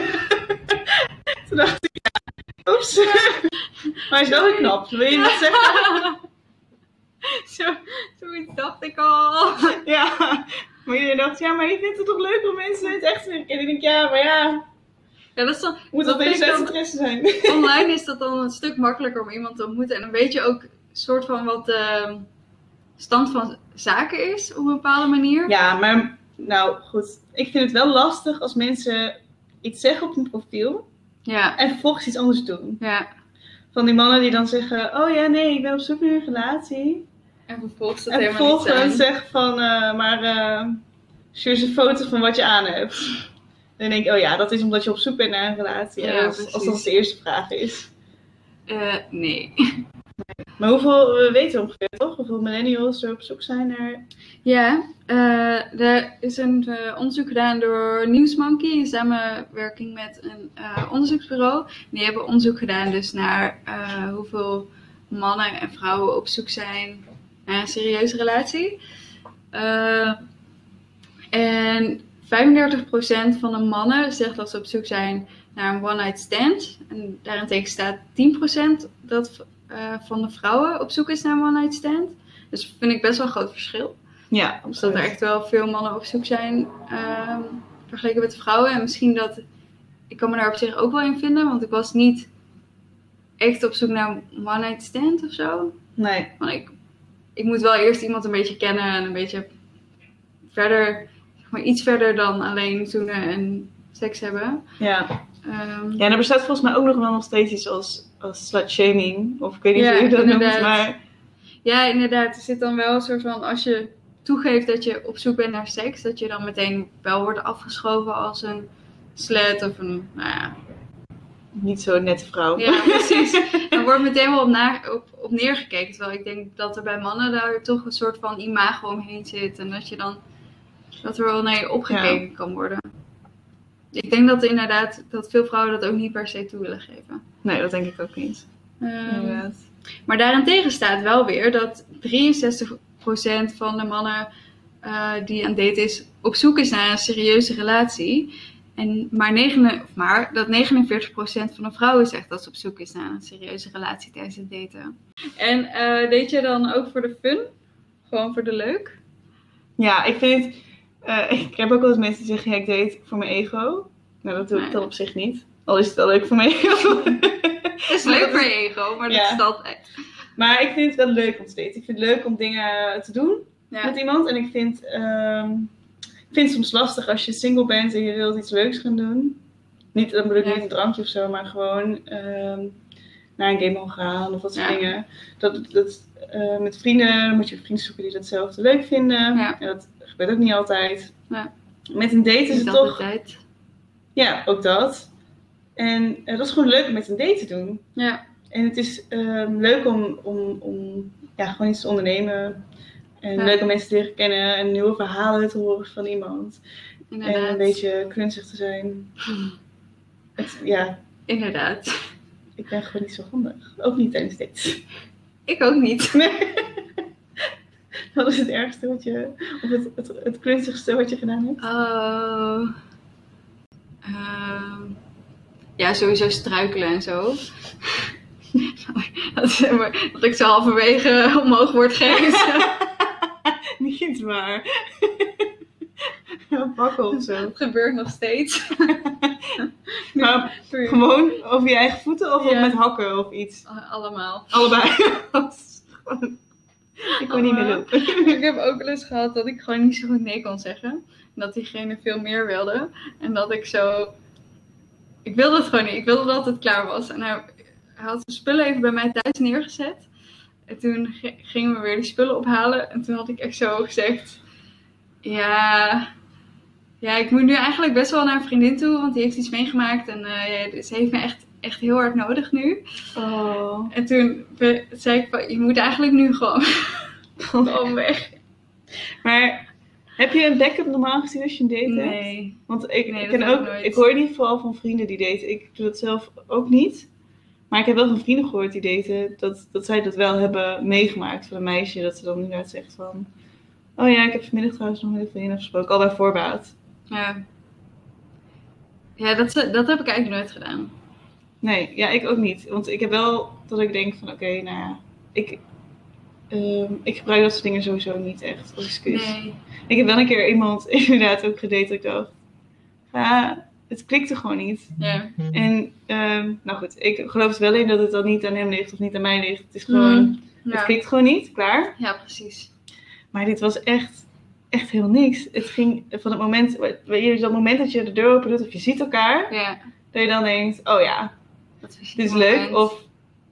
toen dacht ik, ja, oeps. maar hij is wel knap, wil je dat zeggen? Zo, zoiets dacht ik al. ja. Maar iedereen dacht, ja, maar je vindt het toch leuk om mensen het echt te? En ik denk, ja, maar ja, Ja, dat is dan, moet dat interesse zijn? online is dat dan een stuk makkelijker om iemand te ontmoeten. En dan weet je ook soort van wat de stand van zaken is op een bepaalde manier. Ja, maar nou goed. Ik vind het wel lastig als mensen iets zeggen op hun profiel Ja, en vervolgens iets anders doen. ja. Van die mannen die dan zeggen: Oh ja, nee, ik ben op zoek naar een relatie. En vervolgens dat en helemaal niet vervolgens zeggen van: eh, Maar eh stuur eens een foto van wat je aan hebt. Dan denk ik: Oh ja, dat is omdat je op zoek bent naar een relatie. Ja, als, als dat de eerste vraag is. Eh, nee. Maar hoeveel, we weten ongeveer toch? Hoeveel millennials er op zoek zijn naar. Ja, eh, er is een eh, onderzoek gedaan door Nieuwsmonkey in samenwerking met een eh, onderzoeksbureau. Die hebben onderzoek gedaan dus naar hoeveel mannen en vrouwen op zoek zijn naar een serieuze relatie. En 35% van de mannen zegt dat ze op zoek zijn naar een one-night stand. En daarentegen staat 10% dat eh, van de vrouwen op zoek is naar een one-night stand. Dus dat vind ik best wel een groot verschil. Ja, Dus dat er echt wel veel mannen op zoek zijn ehm, vergeleken met de vrouwen. En misschien dat, ik kan me daar op zich ook wel in vinden, want ik was niet echt op zoek naar een one-night stand of zo. Nee. Want ik, ik moet wel eerst iemand een beetje kennen en een beetje verder, zeg maar iets verder dan alleen zoenen en seks hebben. Ja. Ehm, Ja, en er bestaat volgens mij ook nog wel nog steeds iets als, als slut-shaming. Of ik weet niet Ja, hoe je dat noemt, maar... Ja, inderdaad. Er zit dan wel een soort van, als je toegeeft dat je op zoek bent naar seks, dat je dan meteen wel wordt afgeschoven als een slet of een, nou ja. Niet zo'n nette vrouw. Ja, precies. Er wordt meteen wel op, na, op, op neergekeken. Terwijl ik denk dat er bij mannen daar toch een soort van imago omheen zit. En dat je dan, dat er wel naar je opgekeken kan worden. Ik denk dat inderdaad, dat veel vrouwen dat ook niet per se toe willen geven. Nee, dat denk ik ook niet. Ehm. Maar daarentegen staat wel weer dat 63% van de mannen eh, die aan date is, op zoek is naar een serieuze relatie. En maar, negen, of maar dat 49% van de vrouwen zegt dat ze op zoek is naar een serieuze relatie tijdens het daten. En eh deed je dan ook voor de fun? Gewoon voor de leuk? Ja, ik vind... eh, ik heb ook wel eens mensen die zeggen, ja, ik date voor mijn ego. Nou, dat doe ik Nee. dan op zich niet. Al is het wel leuk voor mijn ego. Het is leuk voor je ego, maar dat is het altijd. maar ik vind het wel leuk om te daten. Ik vind het leuk om dingen te doen. Ja. met iemand. En ik vind, ehm, ik vind het soms lastig als je single bent en je wilt iets leuks gaan doen. Niet, dan bedoel ik niet een drankje of zo, maar gewoon ehm, naar een game gaan of dat soort Ja. dingen. Dat, dat, eh, met vrienden moet je vrienden zoeken die datzelfde leuk vinden. Ja. En dat gebeurt ook niet altijd. Ja. Met een date is het toch... tijd. Ja, ook dat. En eh, dat is gewoon leuk om met een date te doen. Ja. En het is ehm, leuk om, om, om ja, gewoon iets te ondernemen. En Ja. leuk om mensen te leren kennen en nieuwe verhalen te horen van iemand. Inderdaad. En een beetje klunzig te zijn. Het, ja, Inderdaad. ik ben gewoon niet zo handig. Ook niet tijdens dates. Ik ook niet. Nee. Wat is het ergste wat je, of het, het, het klunzigste wat je gedaan hebt? Oh. Ehm, ja, sowieso struikelen en zo. dat, is maar- dat ik zo halverwege omhoog word gehezen. niet waar. Ja, of zo. Dat gebeurt nog steeds. Maar gewoon over je eigen voeten of Ja. met hakken of iets? Allemaal. Allebei. Ik kon niet meer lopen. ik heb ook wel eens gehad dat ik gewoon niet zo goed nee kon zeggen. En dat diegene veel meer wilde. En dat ik zo... Ik wilde het gewoon niet. Ik wilde dat het klaar was. En hij, hij had zijn spullen even bij mij thuis neergezet. En toen gingen we weer die spullen ophalen. En toen had ik echt zo gezegd... Ja... Ja, ik moet nu eigenlijk best wel naar een vriendin toe. Want die heeft iets meegemaakt. En eh, ja, ze heeft me echt, echt heel hard nodig nu. Oh. En toen zei ik van... Je moet eigenlijk nu gewoon, gewoon weg. Maar heb je een backup normaal gezien als je een date hebt? Nee. Want ik, Nee, ik, ken ook, nooit. ik hoor in ieder geval van vrienden die daten. Ik doe dat zelf ook niet. Maar ik heb wel van vrienden gehoord die daten dat, dat zij dat wel hebben meegemaakt van een meisje. Dat ze dan inderdaad zegt van... Oh ja, ik heb vanmiddag trouwens nog met een vriendin afgesproken. Al bij voorbaat. Ja. Ja, dat, dat heb ik eigenlijk nooit gedaan. Nee, ja, ik ook niet. Want ik heb wel dat ik denk van oké, nou ja, ik, ehm, ik gebruik dat soort dingen sowieso niet echt als excuus. Nee. Ik heb wel een keer iemand inderdaad ook gedate dat ik dacht, ja, het klikte gewoon niet. Ja. En ehm, nou goed, ik geloof er wel in dat het dan niet aan hem ligt of niet aan mij ligt. Het is gewoon, Mhm. het Ja. klikt gewoon niet, klaar. ja, precies. Maar dit was echt, echt heel niks. Het ging van het moment, weet je, dat moment dat je de deur open doet of je ziet elkaar, Ja. dat je dan denkt, oh ja, Dat dit is leuk of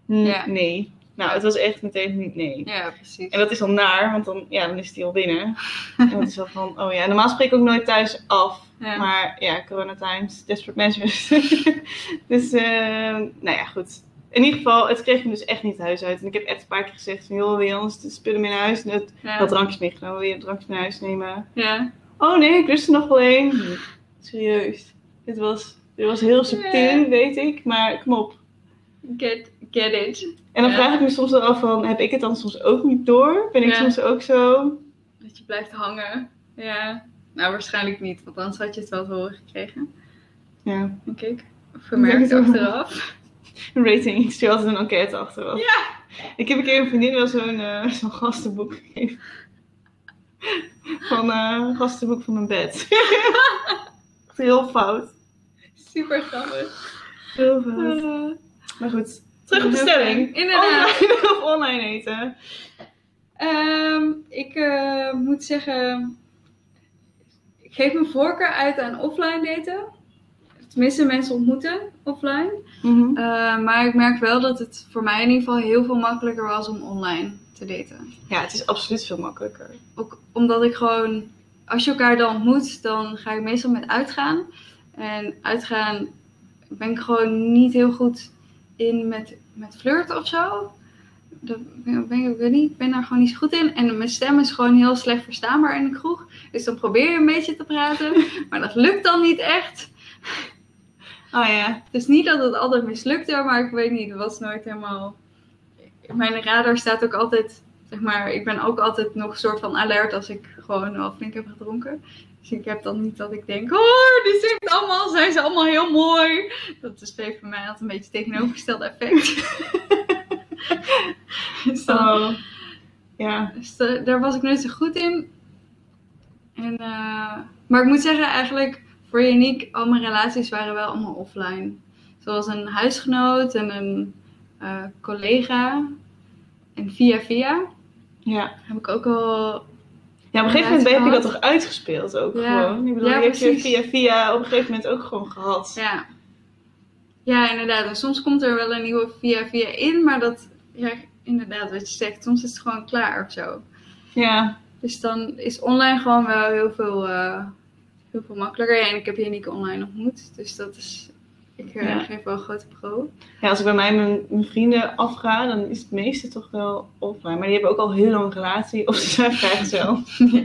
Ja. nee. Nou, het was echt meteen niet nee. Ja, precies. En dat is dan naar, want dan, ja, dan is die al binnen. en dat is dan van, oh ja, normaal spreek ik ook nooit thuis af. Ja. Maar ja, corona times, desperate measures. dus, eh, nou ja, goed. In ieder geval, het kreeg me dus echt niet huis uit. En ik heb echt een paar keer gezegd van, joh, wil je anders de spullen mee naar huis? En het, ja. Wat drankjes meegenomen, wil je drankjes naar huis nemen? Ja. Oh nee, ik lust er nog wel één. Serieus. Dit was, dit was heel subtiel, weet ik. Maar kom op. Get, get it. En dan vraag ik me soms wel af van, heb ik het dan soms ook niet door? Ben ik soms ook zo? Dat je blijft hangen. Ja. Nou, waarschijnlijk niet, want anders had je het wel te horen gekregen, Ja, denk ik. Ja. achteraf. een rating. Ik stuur altijd een enquête achteraf. Ja. Ik heb een keer een vriendin wel zo'n eh, gastenboek gegeven. Van eh, gastenboek van mijn bed. Heel fout. Super grappig. Heel fout. Eh, Maar goed, terug op de stelling. Inderdaad. Online of online eten? Ehm, ik eh, moet zeggen, ik geef mijn voorkeur uit aan offline daten. Tenminste, mensen ontmoeten offline. Mhm. Eh, maar ik merk wel dat het voor mij in ieder geval heel veel makkelijker was om online te daten. Ja, het is absoluut veel makkelijker. Ook omdat ik gewoon, als je elkaar dan ontmoet, dan ga ik meestal met uitgaan. En uitgaan ben ik gewoon niet heel goed in met, met flirten of zo. Dat ben, ik, ik weet niet, ik ben daar gewoon niet zo goed in. En mijn stem is gewoon heel slecht verstaanbaar in de kroeg. Dus dan probeer je een beetje te praten. Maar dat lukt dan niet echt. Oh ja. Dus niet dat het altijd mislukte, maar ik weet niet, het was nooit helemaal. Mijn radar staat ook altijd, zeg maar, ik ben ook altijd nog een soort van alert als ik gewoon wel flink heb gedronken. Dus ik heb dan niet dat ik denk, oh, die zijn allemaal, zijn ze allemaal heel mooi. Dat is voor mij altijd een beetje tegenovergesteld effect. dus dan, Oh. Ja. dus da- daar was ik nooit zo goed in. En, eh, maar ik moet zeggen, eigenlijk voor Uniek, al mijn relaties waren wel allemaal offline. Zoals een huisgenoot en een eh, collega. En via via Ja. heb ik ook al Ja, op een gegeven moment heb je dat toch uitgespeeld ook Ja. gewoon. Ik bedoel, Ja, je precies. via via op een gegeven moment ook gewoon gehad. Ja. Ja, inderdaad. En soms komt er wel een nieuwe via via in, maar dat, ja, inderdaad, wat je zegt, soms is het gewoon klaar of zo. Ja, Dus dan is online gewoon wel heel veel, eh, heel veel makkelijker. Ja, en ik heb Janieke online ontmoet, dus dat is, ik eh, Ja. geef wel een grote pro. Ja, als ik bij mij mijn, mijn vrienden afga, dan is het meeste toch wel offline. Maar die hebben ook al heel lang een relatie, of ze zijn vrijgezel. Ja.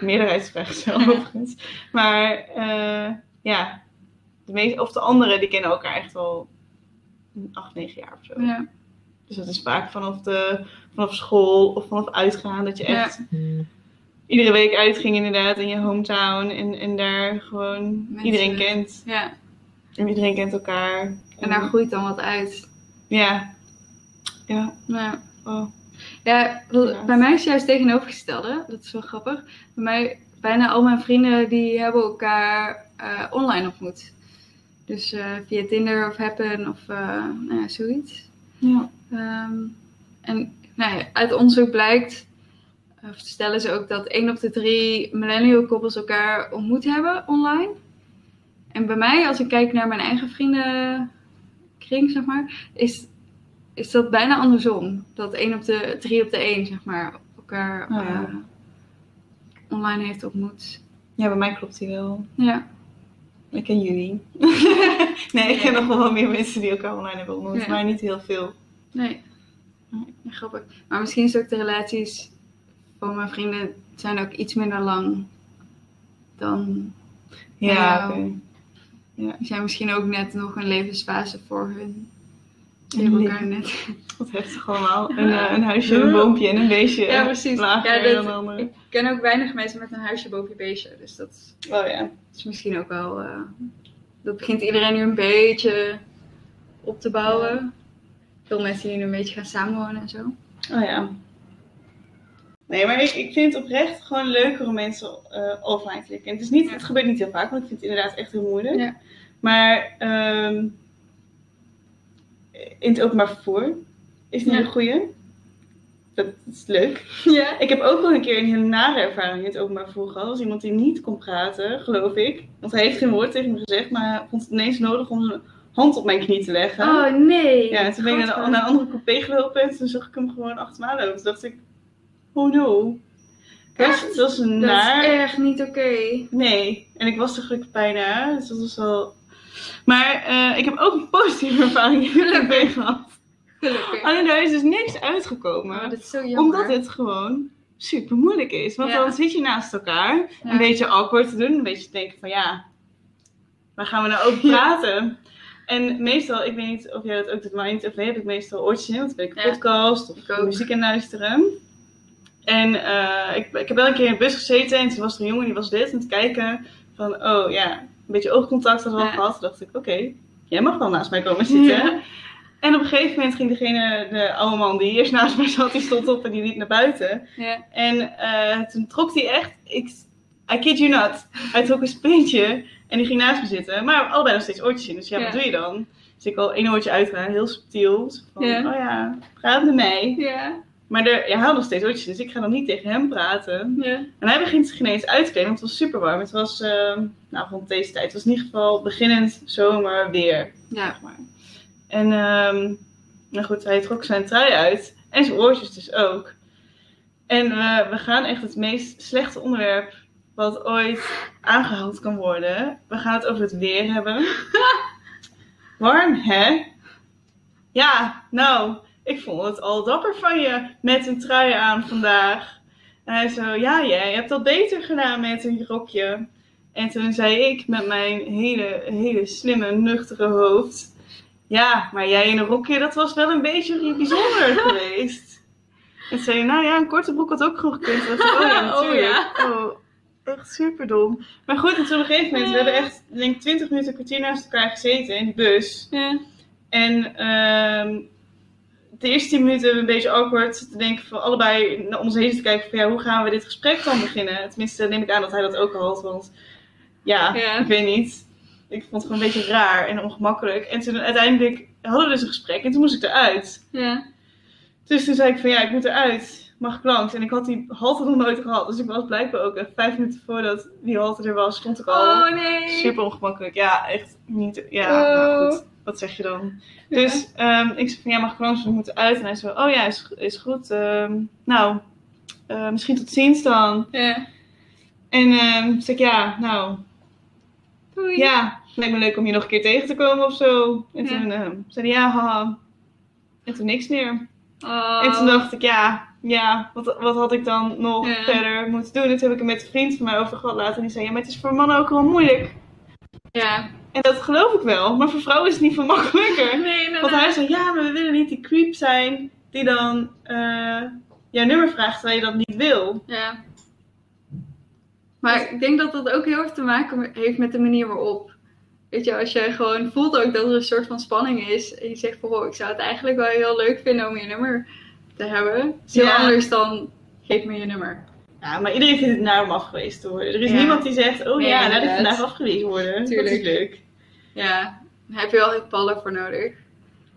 Meerderheid is vrijgezel, Ja. overigens. Maar eh, ja, de meeste, of de anderen, die kennen elkaar echt al acht, negen jaar of zo. Ja. Dus dat is vaak vanaf, de, vanaf school of vanaf uitgaan, dat je Ja. echt iedere week uitging inderdaad in je hometown. En, en daar gewoon Mensen- iedereen kent. ja, En iedereen kent elkaar. en daar groeit dan wat uit. Ja. Ja. Ja. Oh. Ja, bij mij is het juist tegenovergestelde. Dat is wel grappig. Bij mij, bijna al mijn vrienden die hebben elkaar eh, online ontmoet. Dus eh, via Tinder of Happen of eh, nou ja, zoiets. Ja. Ehm, en nou ja, uit onderzoek blijkt, of stellen ze ook dat 1 op de 3 millennial koppels elkaar ontmoet hebben online. En bij mij, als ik kijk naar mijn eigen vriendenkring, zeg maar, is, is dat bijna andersom. Dat 1 op de 3 op de 1, zeg maar, elkaar Oh ja. eh, online heeft ontmoet. ja, bij mij klopt die wel. Ja, Ik ken jullie. nee, ik ken nog wel meer mensen die elkaar online hebben ontmoet. Maar niet heel veel. nee. Grappig. Maar misschien is ook de relaties van mijn vrienden zijn ook iets minder lang dan Ja, Ja. oké. Die zijn misschien ook net nog een levensfase voor hun. Die hebben Een elkaar net. Wat heftig allemaal. Een, eh, een huisje, een boompje en een beestje. Ja, precies. Ja, dan dat- andere. Ik ken ook weinig mensen met een huisje boven je beestje. Dus dat is- Oh ja. is misschien ook wel. eh, dat begint iedereen nu een beetje op te bouwen. Veel mensen die nu een beetje gaan samenwonen en zo. Oh ja. Nee, maar ik, ik vind het oprecht gewoon leuker om mensen eh, offline te klikken. Het, is niet, het gebeurt niet heel vaak, want ik vind het inderdaad echt heel moeilijk. Ja. Maar ehm, in het openbaar vervoer is niet Ja. een goeie. Dat is leuk. Ja. Ik heb ook wel een keer een hele nare ervaring in het openbaar vervoer gehad. als iemand die niet kon praten, geloof ik. Want hij heeft geen woord tegen me gezegd, maar vond het ineens nodig om zijn hand op mijn knie te leggen. Oh nee. Ja, en toen ben ik naar, een andere coupé gelopen en toen zag ik hem gewoon achter me aanlopen. Toen dacht ik, oh no. Dus Echt? het was een Dat is echt niet oké. Nee, en ik was er gelukkig bijna, dus dat was wel... Maar eh, ik heb ook een positieve ervaring coupé gehad. Gelukkig. Alleen daar is dus niks uitgekomen. Oh, dat is zo jammer. Omdat het gewoon super moeilijk is. Want Ja. dan zit je naast elkaar, Ja. een beetje awkward te doen, een beetje te denken van ja, waar gaan we nou over praten? En meestal, ik weet niet of jij dat ook doet, maar in het heb ik meestal oortjes in, want dan ben ik een podcast of muziek aan luisteren. En eh, ik, ik heb wel een keer in de bus gezeten en toen was er een jongen die was dit aan het kijken van, oh ja, een beetje oogcontact hadden we al gehad. Toen dacht ik, oké, jij mag wel naast mij komen zitten. Ja. En op een gegeven moment ging degene, de oude man die eerst naast mij zat, die stond op en die liep naar buiten. Ja. En eh, toen trok hij echt, ik, I kid you not, hij trok een sprintje en die ging naast me zitten. Maar allebei nog steeds oortjes in, dus ja, wat doe je dan? Dus ik al één oortje uitgaan, heel subtiel. Van, oh ja, praat met mij. Ja. Maar er, ja, hij had nog steeds oortjes, dus ik ga dan niet tegen hem praten. Ja. En hij begint zich ineens uit te kleden, want het was super warm. Het was, eh, nou rond deze tijd, het was in ieder geval beginnend zomer weer Ja. zeg maar. En ehm, nou goed, hij trok zijn trui uit. En zijn oortjes dus ook. En we, we gaan echt het meest slechte onderwerp wat ooit aangehaald kan worden. We gaan het over het weer hebben. Warm, hè? Ja, nou, ik vond het al dapper van je met een trui aan vandaag. En hij zo, ja, jij hebt dat beter gedaan met een rokje. En toen zei ik met mijn hele, hele slimme, nuchtere hoofd. Ja, maar jij in een rokje, dat was wel een beetje bijzonder geweest. En zei hij, nou ja, een korte broek had ook gewoon gekund. Oh ja, Oh natuurlijk. Oh, echt super dom. Maar goed, en toen op een gegeven moment, we hebben echt, ik denk 20 minuten, kwartier naast elkaar gezeten in die bus. Ja. En ehm de eerste 10 minuten een beetje awkward te denken van allebei naar om ons heen te kijken van ja, hoe gaan we dit gesprek dan beginnen? Tenminste, neem ik aan dat hij dat ook al had, want ja, Ja. ik weet niet. Ik vond het gewoon een beetje raar en ongemakkelijk. En toen uiteindelijk hadden we dus een gesprek en toen moest ik eruit. Ja. Dus toen zei ik van ja, ik moet eruit. mag ik langs? En ik had die halte nog nooit gehad. Dus ik was blijkbaar ook echt vijf minuten voordat die halte er was, stond ik al. Oh nee. Super ongemakkelijk. Ja, echt niet. Ja, Oh. goed. Wat zeg je dan? Dus ehm, ik zei van ja, mag ik? We moeten uit. En hij zo, oh ja, is, is goed. Ehm, nou, eh, misschien tot ziens dan. Ja. En ehm zei ik ja, nou, Doei. ja, lijkt me leuk om je nog een keer tegen te komen of zo. En Ja. toen zei hij ja, haha. En toen niks meer. Oh. En toen dacht ik, ja, ja, wat, wat had ik dan nog Ja. verder moeten doen? En toen heb ik er met een vriend van mij over gehad laten. En die zei, ja, maar het is voor mannen ook wel moeilijk. Ja. En dat geloof ik wel. Maar voor vrouwen is het niet veel makkelijker. Nee, nee, Want nee. hij zei, ja, maar we willen niet die creep zijn die dan eh, jouw nummer vraagt terwijl je dat niet wil. Ja. Maar ik denk dat dat ook heel erg te maken heeft met de manier waarop. Weet je, als jij gewoon voelt ook dat er een soort van spanning is. En je zegt van, oh, ik zou het eigenlijk wel heel leuk vinden om je nummer te hebben. is heel Ja. anders dan, geef me je nummer. Ja, maar iedereen vindt het naar om afgewezen te worden. Er is Ja. niemand die zegt, oh Nee, ja, laat ik inderdaad. vandaag afgewezen worden. Tuurlijk. Dat is leuk. Ja, daar heb je wel echt ballen voor nodig.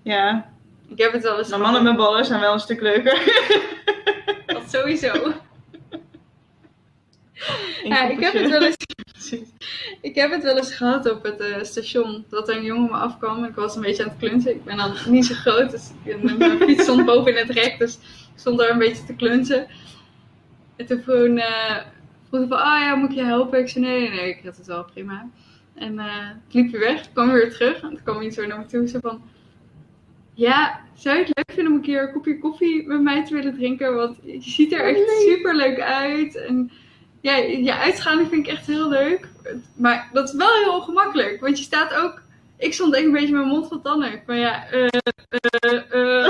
Ja, Ik heb het wel eens maar mannen met ballen zijn wel een stuk leuker. Dat sowieso. Ja, ik heb het wel eens. Ik heb het wel eens gehad op het eh, station. Dat er een jongen me afkwam. Ik was een beetje aan het klunzen. Ik ben dan niet zo groot. Dus ik- mijn fiets stond boven in het rek. Dus ik stond daar een beetje te klunzen. En toen vroeg, eh vroeg hij van, ah ja, moet ik je helpen? Ik zei, nee, nee, nee. Ik had het wel prima. En eh liep hij weg. kwam weer terug. En toen kwam hij zo naar me toe. Zo van, ja, zou je het leuk vinden om een keer een kopje koffie met mij te willen drinken? Want je ziet er echt super leuk uit. En ja, je uitstraling vind ik echt heel leuk. Maar dat is wel heel ongemakkelijk. Want je staat ook... Ik stond echt een beetje met mijn mond vol tanden. Maar ja, eh, eh.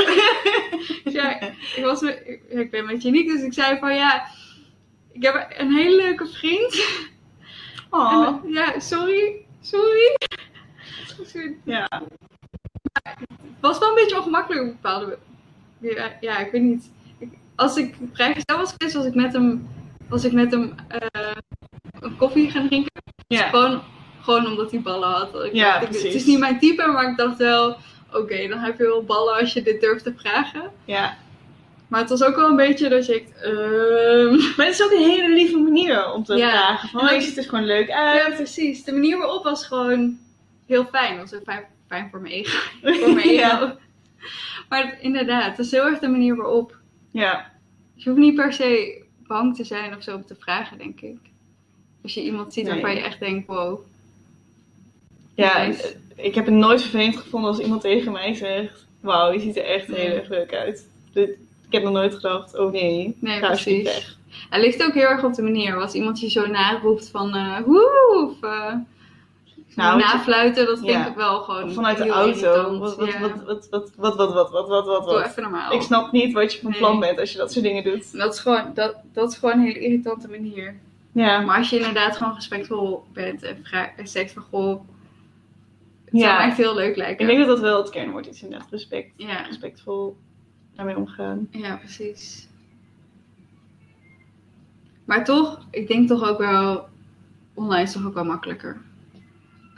Dus ja, ik, was, ik ben een beetje uniek. Dus ik zei van ja, ik heb een hele leuke vriend. Oh, En, ja, sorry. Sorry. ja. Het was wel een beetje ongemakkelijk op bepaalde... Ja, ja, ik weet niet. Als ik vrijgezel was geweest, was ik met hem, was ik met hem eh, een koffie gaan drinken. Ja. Gewoon, gewoon omdat hij ballen had. Ik Ja, dacht, ik- het is niet mijn type, maar ik dacht wel... Oké, dan heb je wel ballen als je dit durft te vragen. ja. Maar het was ook wel een beetje dat je denkt... ehm, Maar het is ook een hele lieve manier om te Ja. vragen. Van, je ziet er gewoon leuk uit. Ja, precies. De manier waarop was gewoon heel fijn. Was ook fijn, fijn voor mijn ego. Voor mijn ego. ja. Maar inderdaad, het is heel erg de manier waarop. ja. Je hoeft niet per se bang te zijn of zo om te vragen, denk ik. Als je iemand ziet Nee. waarvan je echt denkt, wow. Ja, Nice. ik heb het nooit vervelend gevonden als iemand tegen mij zegt: Wauw, je ziet er echt heel erg leuk uit. Dit, ik heb nog nooit gedacht: Oh nee, Nee, precies. weg. Het ligt ook heel erg op de manier. Als iemand je zo naroept van eh woe, of eh, Nou, nafluiten, dat vind ja. ik wel gewoon Vanuit de auto. Wat, wat, Ja. wat, wat, wat, wat, wat, wat, wat, wat, wat, Doe even normaal. Ik snap niet wat je van Nee. plan bent als je dat soort dingen doet. Dat is gewoon, dat, dat is gewoon een hele irritante manier. Ja, Maar als je inderdaad gewoon respectvol bent en, en zegt van goh, het Ja. zou me echt heel leuk lijken. ik denk dat dat wel het kernwoord is inderdaad. Respect. Ja, Respectvol daarmee omgaan. ja, precies. Maar toch, ik denk toch ook wel, online is toch ook wel makkelijker.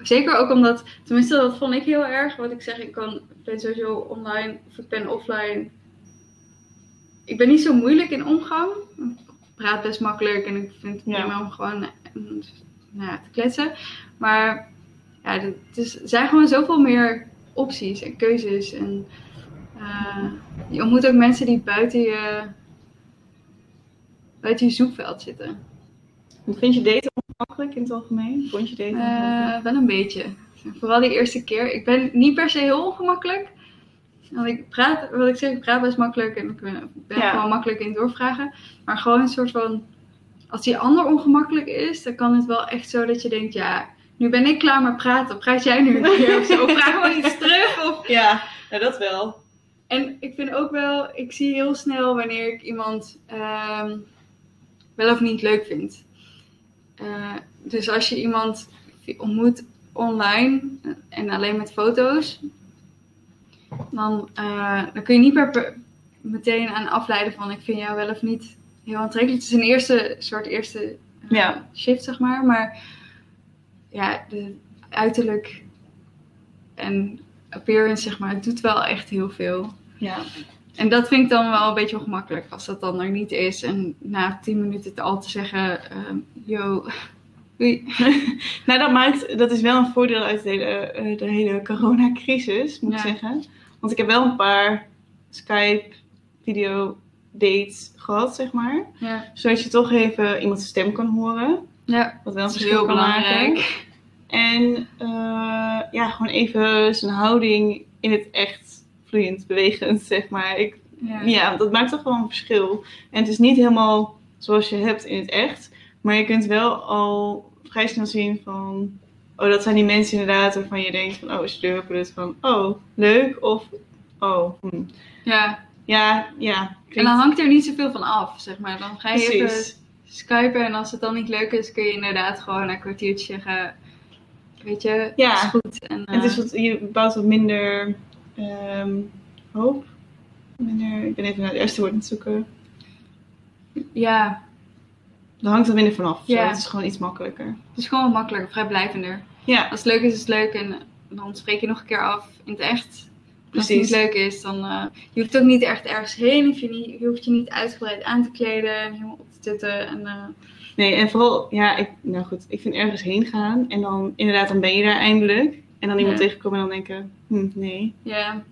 Zeker ook omdat, tenminste dat vond ik heel erg, wat ik zeg, ik kan, ik ben sowieso online of ik ben offline. Ik ben niet zo moeilijk in omgang. Ik praat best makkelijk en ik vind het Ja. prima om gewoon nou ja, te kletsen. Maar ja, het is, er zijn gewoon zoveel meer opties en keuzes. En eh, je ontmoet ook mensen die buiten je, buiten je zoekveld zitten. Vind je daten ongemakkelijk in het algemeen? Vond je daten ongemakkelijk? Eh, wel een beetje. Vooral die eerste keer. Ik ben niet per se heel ongemakkelijk. Want ik praat, wat ik zeg, ik praat best makkelijk en ik ben, ben Ja. gewoon makkelijk in het doorvragen. Maar gewoon een soort van, als die ander ongemakkelijk is, dan kan het wel echt zo dat je denkt, ja, nu ben ik klaar met praten. Praat jij nu een keer of zo? Of vraag wel iets terug. Of... Ja, ja, dat wel. En ik vind ook wel, ik zie heel snel wanneer ik iemand ehm, wel of niet leuk vind. Eh, dus als je iemand ontmoet online en alleen met foto's, dan, eh, dan kun je niet per, per- meteen aan afleiden van ik vind jou wel of niet heel aantrekkelijk. Het is een eerste soort eerste eh, Ja. shift, zeg maar. Maar ja, de uiterlijk en appearance, zeg maar, het doet wel echt heel veel. Ja. En dat vind ik dan wel een beetje ongemakkelijk als dat dan er niet is. En na tien minuten het al te zeggen, ehm, yo, doei. nou, dat maakt, dat is wel een voordeel uit de hele, eh, de hele coronacrisis, moet ik zeggen. Want ik heb wel een paar Skype video dates gehad, zeg maar. Ja, Zodat je toch even iemands stem kan horen. ja Wat wel een dat is heel maken. belangrijk. En eh, ja, gewoon even zijn houding in het echt vloeiend, bewegend, zeg maar. Ik, Ja. ja, dat maakt toch wel een verschil. En het is niet helemaal zoals je hebt in het echt. Maar je kunt wel al vrij snel zien van... Oh, dat zijn die mensen inderdaad waarvan je denkt van... Oh, deur opent van... Oh, leuk. Of... Oh, hm. ja, ja, ja. en dan hangt er niet zoveel van af, zeg maar. Dan ga je even skypen en als het dan niet leuk is, kun je inderdaad gewoon een kwartiertje zeggen... Weet je, Ja. is goed. En, En het is eh, wat, je bouwt wat minder ehm, hoop. Minder, ik ben even naar het eerste woord aan het zoeken. ja, Er hangt wat minder vanaf. zo. Ja. Het is gewoon iets makkelijker. het is gewoon makkelijker, vrijblijvender. Ja, Als het leuk is, is het leuk. En dan spreek je nog een keer af in het echt. En Als het Precies. niet leuk is, dan... eh, je hoeft ook niet echt ergens heen. Hoef je, niet, je hoeft je niet uitgebreid aan te kleden en helemaal op te zitten. En, eh, nee, en vooral, ja, ik, nou goed, ik vind ergens heen gaan en dan inderdaad, dan ben je daar eindelijk. En dan iemand Ja. tegenkomen en dan denken, hm, nee. ja,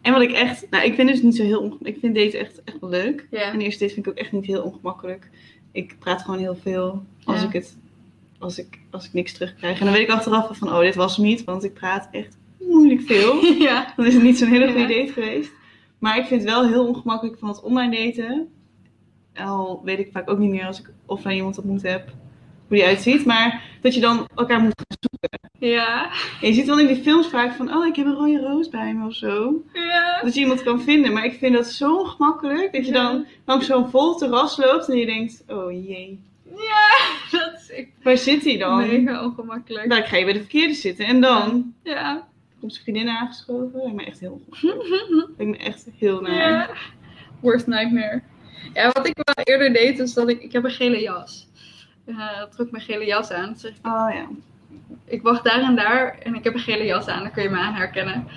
En wat ik echt, nou, ik vind dus niet zo heel ongemakkelijk. Ik vind daten echt, echt wel leuk. ja. En de eerste date vind ik ook echt niet heel ongemakkelijk. Ik praat gewoon heel veel als ik het, als ik, als ik niks terugkrijg. En dan weet ik achteraf van, oh, dit was hem niet, want ik praat echt moeilijk veel. ja. Dan is het niet zo'n hele goede date geweest. Maar ik vind het wel heel ongemakkelijk van het online daten. Al weet ik vaak ook niet meer als ik offline iemand ontmoet heb hoe die uitziet. Maar dat je dan elkaar moet gaan zoeken. Ja. En je ziet wel in die films vaak van, oh ik heb een rode roos bij me of zo. Ja. Dat je iemand kan vinden. Maar ik vind dat zo ongemakkelijk. Dat je Ja. dan langs zo'n vol terras loopt en je denkt, oh jee. Ja, dat is echt Waar zit hij dan? mega ongemakkelijk. Nou, ik ga je bij de verkeerde zitten. En dan Ja. komt zijn vriendin aangeschoven. Lijkt me echt heel ongemakkelijk. Lijkt me echt heel naar. ja. Worst nightmare. Ja, wat ik wel eerder deed, is dat ik... Ik heb een gele jas. Eh trok mijn gele jas aan. Zeg, ik, Oh ja. ik wacht daar en daar en ik heb een gele jas aan. Dan kun je me aan herkennen.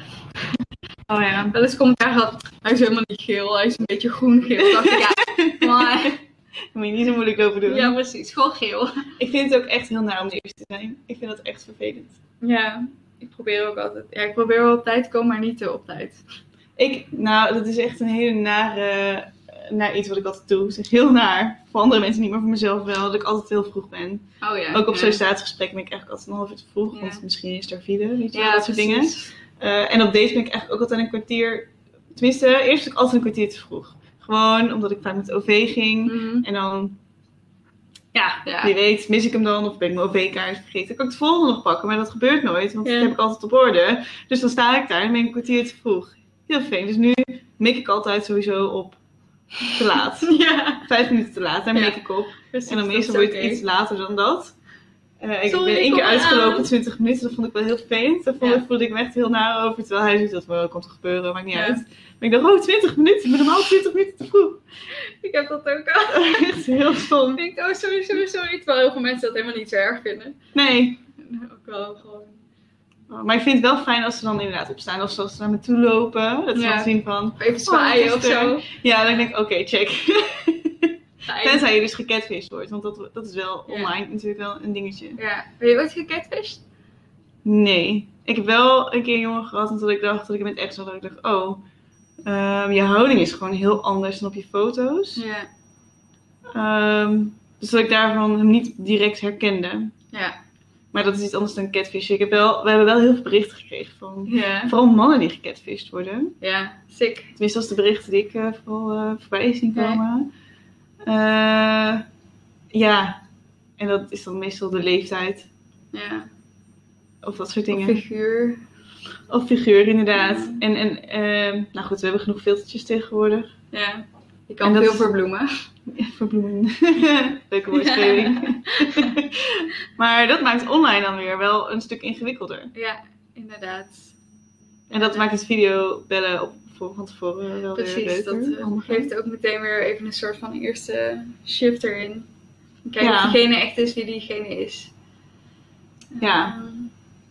Oh ja. Wel eens commentaar gehad. Hij is helemaal niet geel. Hij is een beetje groen-geel. Dacht ik, ja, maar... Daar moet je niet zo moeilijk over doen. Ja, precies. Gewoon geel. Ik vind het ook echt heel naar om de eerste te zijn. Ik vind dat echt vervelend. Ja, ik probeer ook altijd... Ja, ik probeer wel op tijd te komen, maar niet te op tijd. Ik, nou, dat is echt een hele nare, naar iets wat ik altijd doe. Het is heel naar. Voor andere mensen niet, maar voor mezelf wel. Dat ik altijd heel vroeg ben. Oh ja. Ook op ja. ben ik eigenlijk altijd een half uur te vroeg. Ja. Want misschien is er file, weet je wel, dat soort dingen. Eh, en op deze ben ik eigenlijk ook altijd een kwartier... Tenminste, eerst was ik altijd een kwartier te vroeg. Gewoon omdat ik vaak met OV ging. Mhm. En dan, ja, Ja. wie weet, mis ik hem dan of ben ik mijn OV-kaart vergeten. Dan kan ik het volgende nog pakken, maar dat gebeurt nooit, want Ja. dat heb ik altijd op orde. Dus dan sta ik daar en ben ik een kwartier te vroeg. Heel fijn. Dus nu mik ik altijd sowieso op te laat. Ja, Vijf minuten te laat, daar Ja. mik ik op. precies. En dan dat meestal word ik iets later dan dat. Eh, ik Sorry, ben één keer uitgelopen eraan. 20 minuten, dat vond ik wel heel vervelend. Daar voelde, Ja. voelde ik me echt heel naar over. Terwijl hij zoiets had van, oh, komt er gebeuren, maakt niet Ja. uit. Maar ik dacht, oh, 20 minuten, ik ben normaal 20 minuten te vroeg. Ik heb dat ook al. echt heel stom. Ik denk, oh, sorry, sorry, sorry. Terwijl heel veel mensen dat helemaal niet zo erg vinden. Nee, Ook wel gewoon. Maar ik vind het wel fijn als ze dan inderdaad opstaan. Of als ze naar me toe lopen. Dat ze Ja. dan zien van... Even zwaaien het of zo. Ja, dan denk ik, oké, check. Tenzij je dus gecatfished wordt. Want dat, dat is wel Ja. online natuurlijk wel een dingetje. Ja. Ben je ooit gecatfished? Nee. Ik heb wel een keer een jongen gehad. En toen ik dacht, dat ik met echt zo dat ik dacht, oh... ehm, je houding is gewoon heel anders dan op je foto's. Ja. Ehm, dus dat ik daarvan hem niet direct herkende. Ja. Maar dat is iets anders dan catfish. Ik heb wel, we hebben wel heel veel berichten gekregen van... Vooral mannen die gecatfished worden. Ja. Sick. Tenminste, dat is de berichten die ik eh, vooral eh, voorbij zien komen. Eh, ja, en dat is dan meestal de leeftijd Ja. of dat soort Of dingen. figuur. Of figuur, inderdaad. En, en ehm, nou goed, we hebben genoeg filtertjes tegenwoordig. Ja. Je kan veel verbloemen. Ja, verbloemen. Leuke woordspeling. maar dat maakt online dan weer wel een stuk ingewikkelder. Ja, inderdaad. En dat maakt het video bellen op, voor, van tevoren wel weer Precies, leuker. dat eh, geeft ook meteen weer even een soort van eerste shift erin. Kijk Ja. of diegene echt is wie diegene is. Ja. Ehm,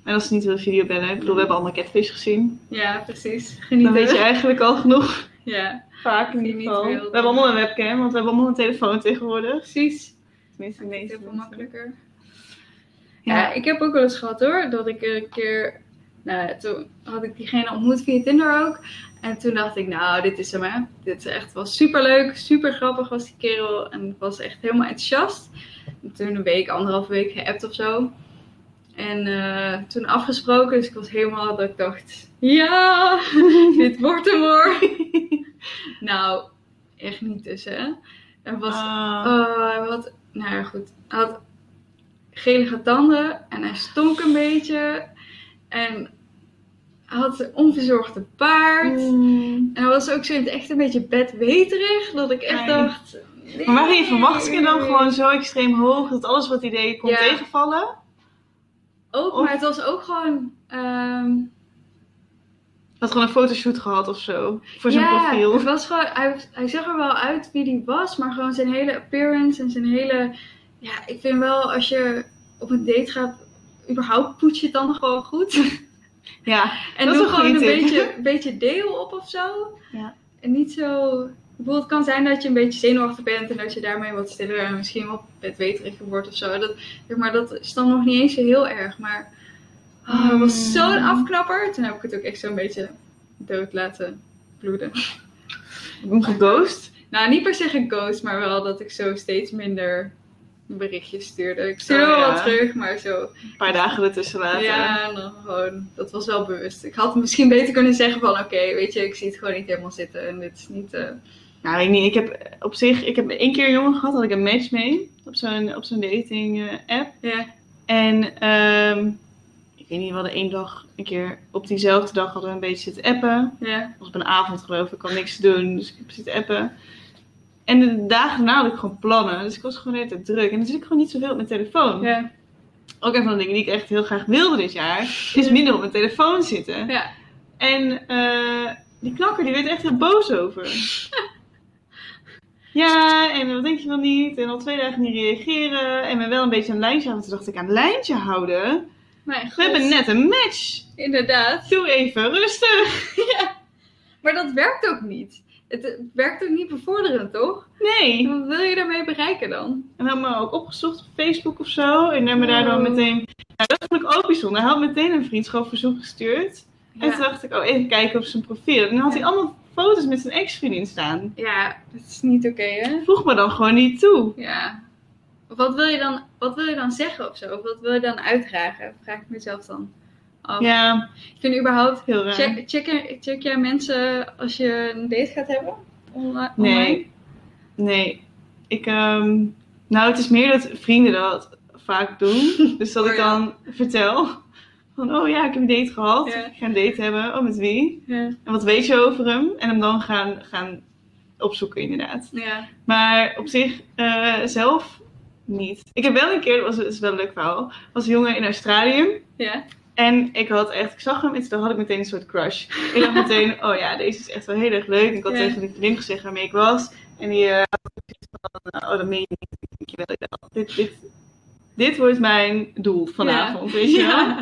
En als ze niet willen videobellen, ik bedoel, we hebben allemaal catfish gezien. ja, precies. Genieten. Dan weet je eigenlijk al genoeg. Ja. Vaak in ieder geval. We hebben allemaal een webcam, want we hebben allemaal een telefoon tegenwoordig. Precies. Tenminste, meeste heel veel makkelijker. Ja. Ja. ik heb ook wel eens gehad hoor, dat ik een keer, nou, toen had ik diegene ontmoet via Tinder ook. En toen dacht ik, nou, dit is hem hè. Dit is echt wel super leuk, super grappig was die kerel. En ik was echt helemaal enthousiast. En toen een week, anderhalve week geappt of zo. En eh, toen afgesproken, dus ik was helemaal dat ik dacht, ja, dit wordt hem hoor. nou, echt niet tussen hè. Er was Ah. Oh, hij had, nou ja, goed. Hij had gelige tanden en hij stonk een beetje. En hij had een onverzorgde paard. Mm. En hij was ook zo echt een beetje bedweterig. Dat ik echt Nee. dacht... Maar waren je verwachtingen dan gewoon zo extreem hoog dat alles wat hij deed kon Ja. tegenvallen? Ook, Of- maar het was ook gewoon... ehm, Had gewoon een fotoshoot gehad of zo. Voor zijn ja, profiel. Het was gewoon, hij, hij zag er wel uit wie hij was, maar gewoon zijn hele appearance en zijn hele. Ja, ik vind wel als je op een date gaat, überhaupt poets je het dan gewoon goed. Ja, En Dat is doe gewoon een beetje, een beetje deel op of zo. Ja. En niet zo. Het kan zijn dat je een beetje zenuwachtig bent en dat je daarmee wat stiller en misschien wat bedweteriger wordt of zo. Dat, zeg maar dat is dan nog niet eens heel erg. Maar oh, het was Mm. zo'n afknapper. Toen heb ik het ook echt zo'n beetje dood laten bloeden. geghost. Nou, niet per se geghost, maar wel dat ik zo steeds minder berichtjes stuurde. Ik stuurde Oh, wel ja. wat terug, maar zo. Een paar dagen ertussen laten. Ja, en dan gewoon, dat was wel bewust. Ik had misschien beter kunnen zeggen van, oké, weet je, ik zie het gewoon niet helemaal zitten en dit is niet... eh, Nou, weet ik niet. Ik heb op zich, ik heb één keer een jongen gehad, had ik een match mee. Op zo'n, op zo'n dating eh, app. Ja, En ehm, ik weet niet, we hadden één dag, een keer op diezelfde dag hadden we een beetje zitten appen. ja, Het was op een avond geloof ik, ik had niks te doen, dus ik heb zitten appen. En de dagen daarna had ik gewoon plannen, dus ik was gewoon hele tijd druk. En dan zit ik gewoon niet zoveel op mijn telefoon. ja, Ook een van de dingen die ik echt heel graag wilde dit jaar, is minder op mijn telefoon zitten. ja. En eh, die knakker die werd echt heel boos over. Ja, en wat denk je wel niet? En al twee dagen niet reageren. En me wel een beetje een lijntje houden. Toen dacht ik, aan lijntje houden? Mijn We hebben net een match. inderdaad. Doe even rustig. Maar dat werkt ook niet. Het, het werkt ook niet bevorderend, toch? Nee. Wat wil je daarmee bereiken dan? En dan me ook opgezocht op Facebook of zo. En dan me daar dan Oh. meteen... Nou, dat vond ik ook bijzonder. Hij had meteen een vriendschapverzoek gestuurd. En toen Ja, dacht ik, oh, even kijken op zijn profiel. En dan had hij Ja. allemaal foto's met zijn ex-vriendin staan. ja dat is niet oké, hè? Voeg me dan gewoon niet toe. Ja. Wat wil, je dan, wat wil je dan zeggen of zo? Of wat wil je dan uitdragen? Vraag ik mezelf dan af. Ja, Ik vind überhaupt... heel raar. Check, check, check jij mensen als je een date gaat hebben? Online? Nee. Nee. Ik, ehm, nou, het is meer dat vrienden dat vaak doen. Dus dat Oh, ik ja. dan vertel. Van, oh ja, ik heb een date gehad. Ja. Ik ga een date hebben. Oh, met wie? Ja. En wat weet je over hem? En hem dan gaan, gaan opzoeken, inderdaad. Ja. Maar op zich eh, zelf niet. Ik heb wel een keer, dat was, is wel een leuk verhaal. was een jongen in Australië. Ja. En ik had echt, ik zag hem en toen had ik meteen een soort crush. Ik dacht meteen, oh ja, deze is echt wel heel erg leuk. Ik had Ja. tegen die vriendin gezegd waarmee ik was. En die uh, had zoiets van, oh dat meen je niet. Dit, dit, dit wordt mijn doel vanavond, weet je wel.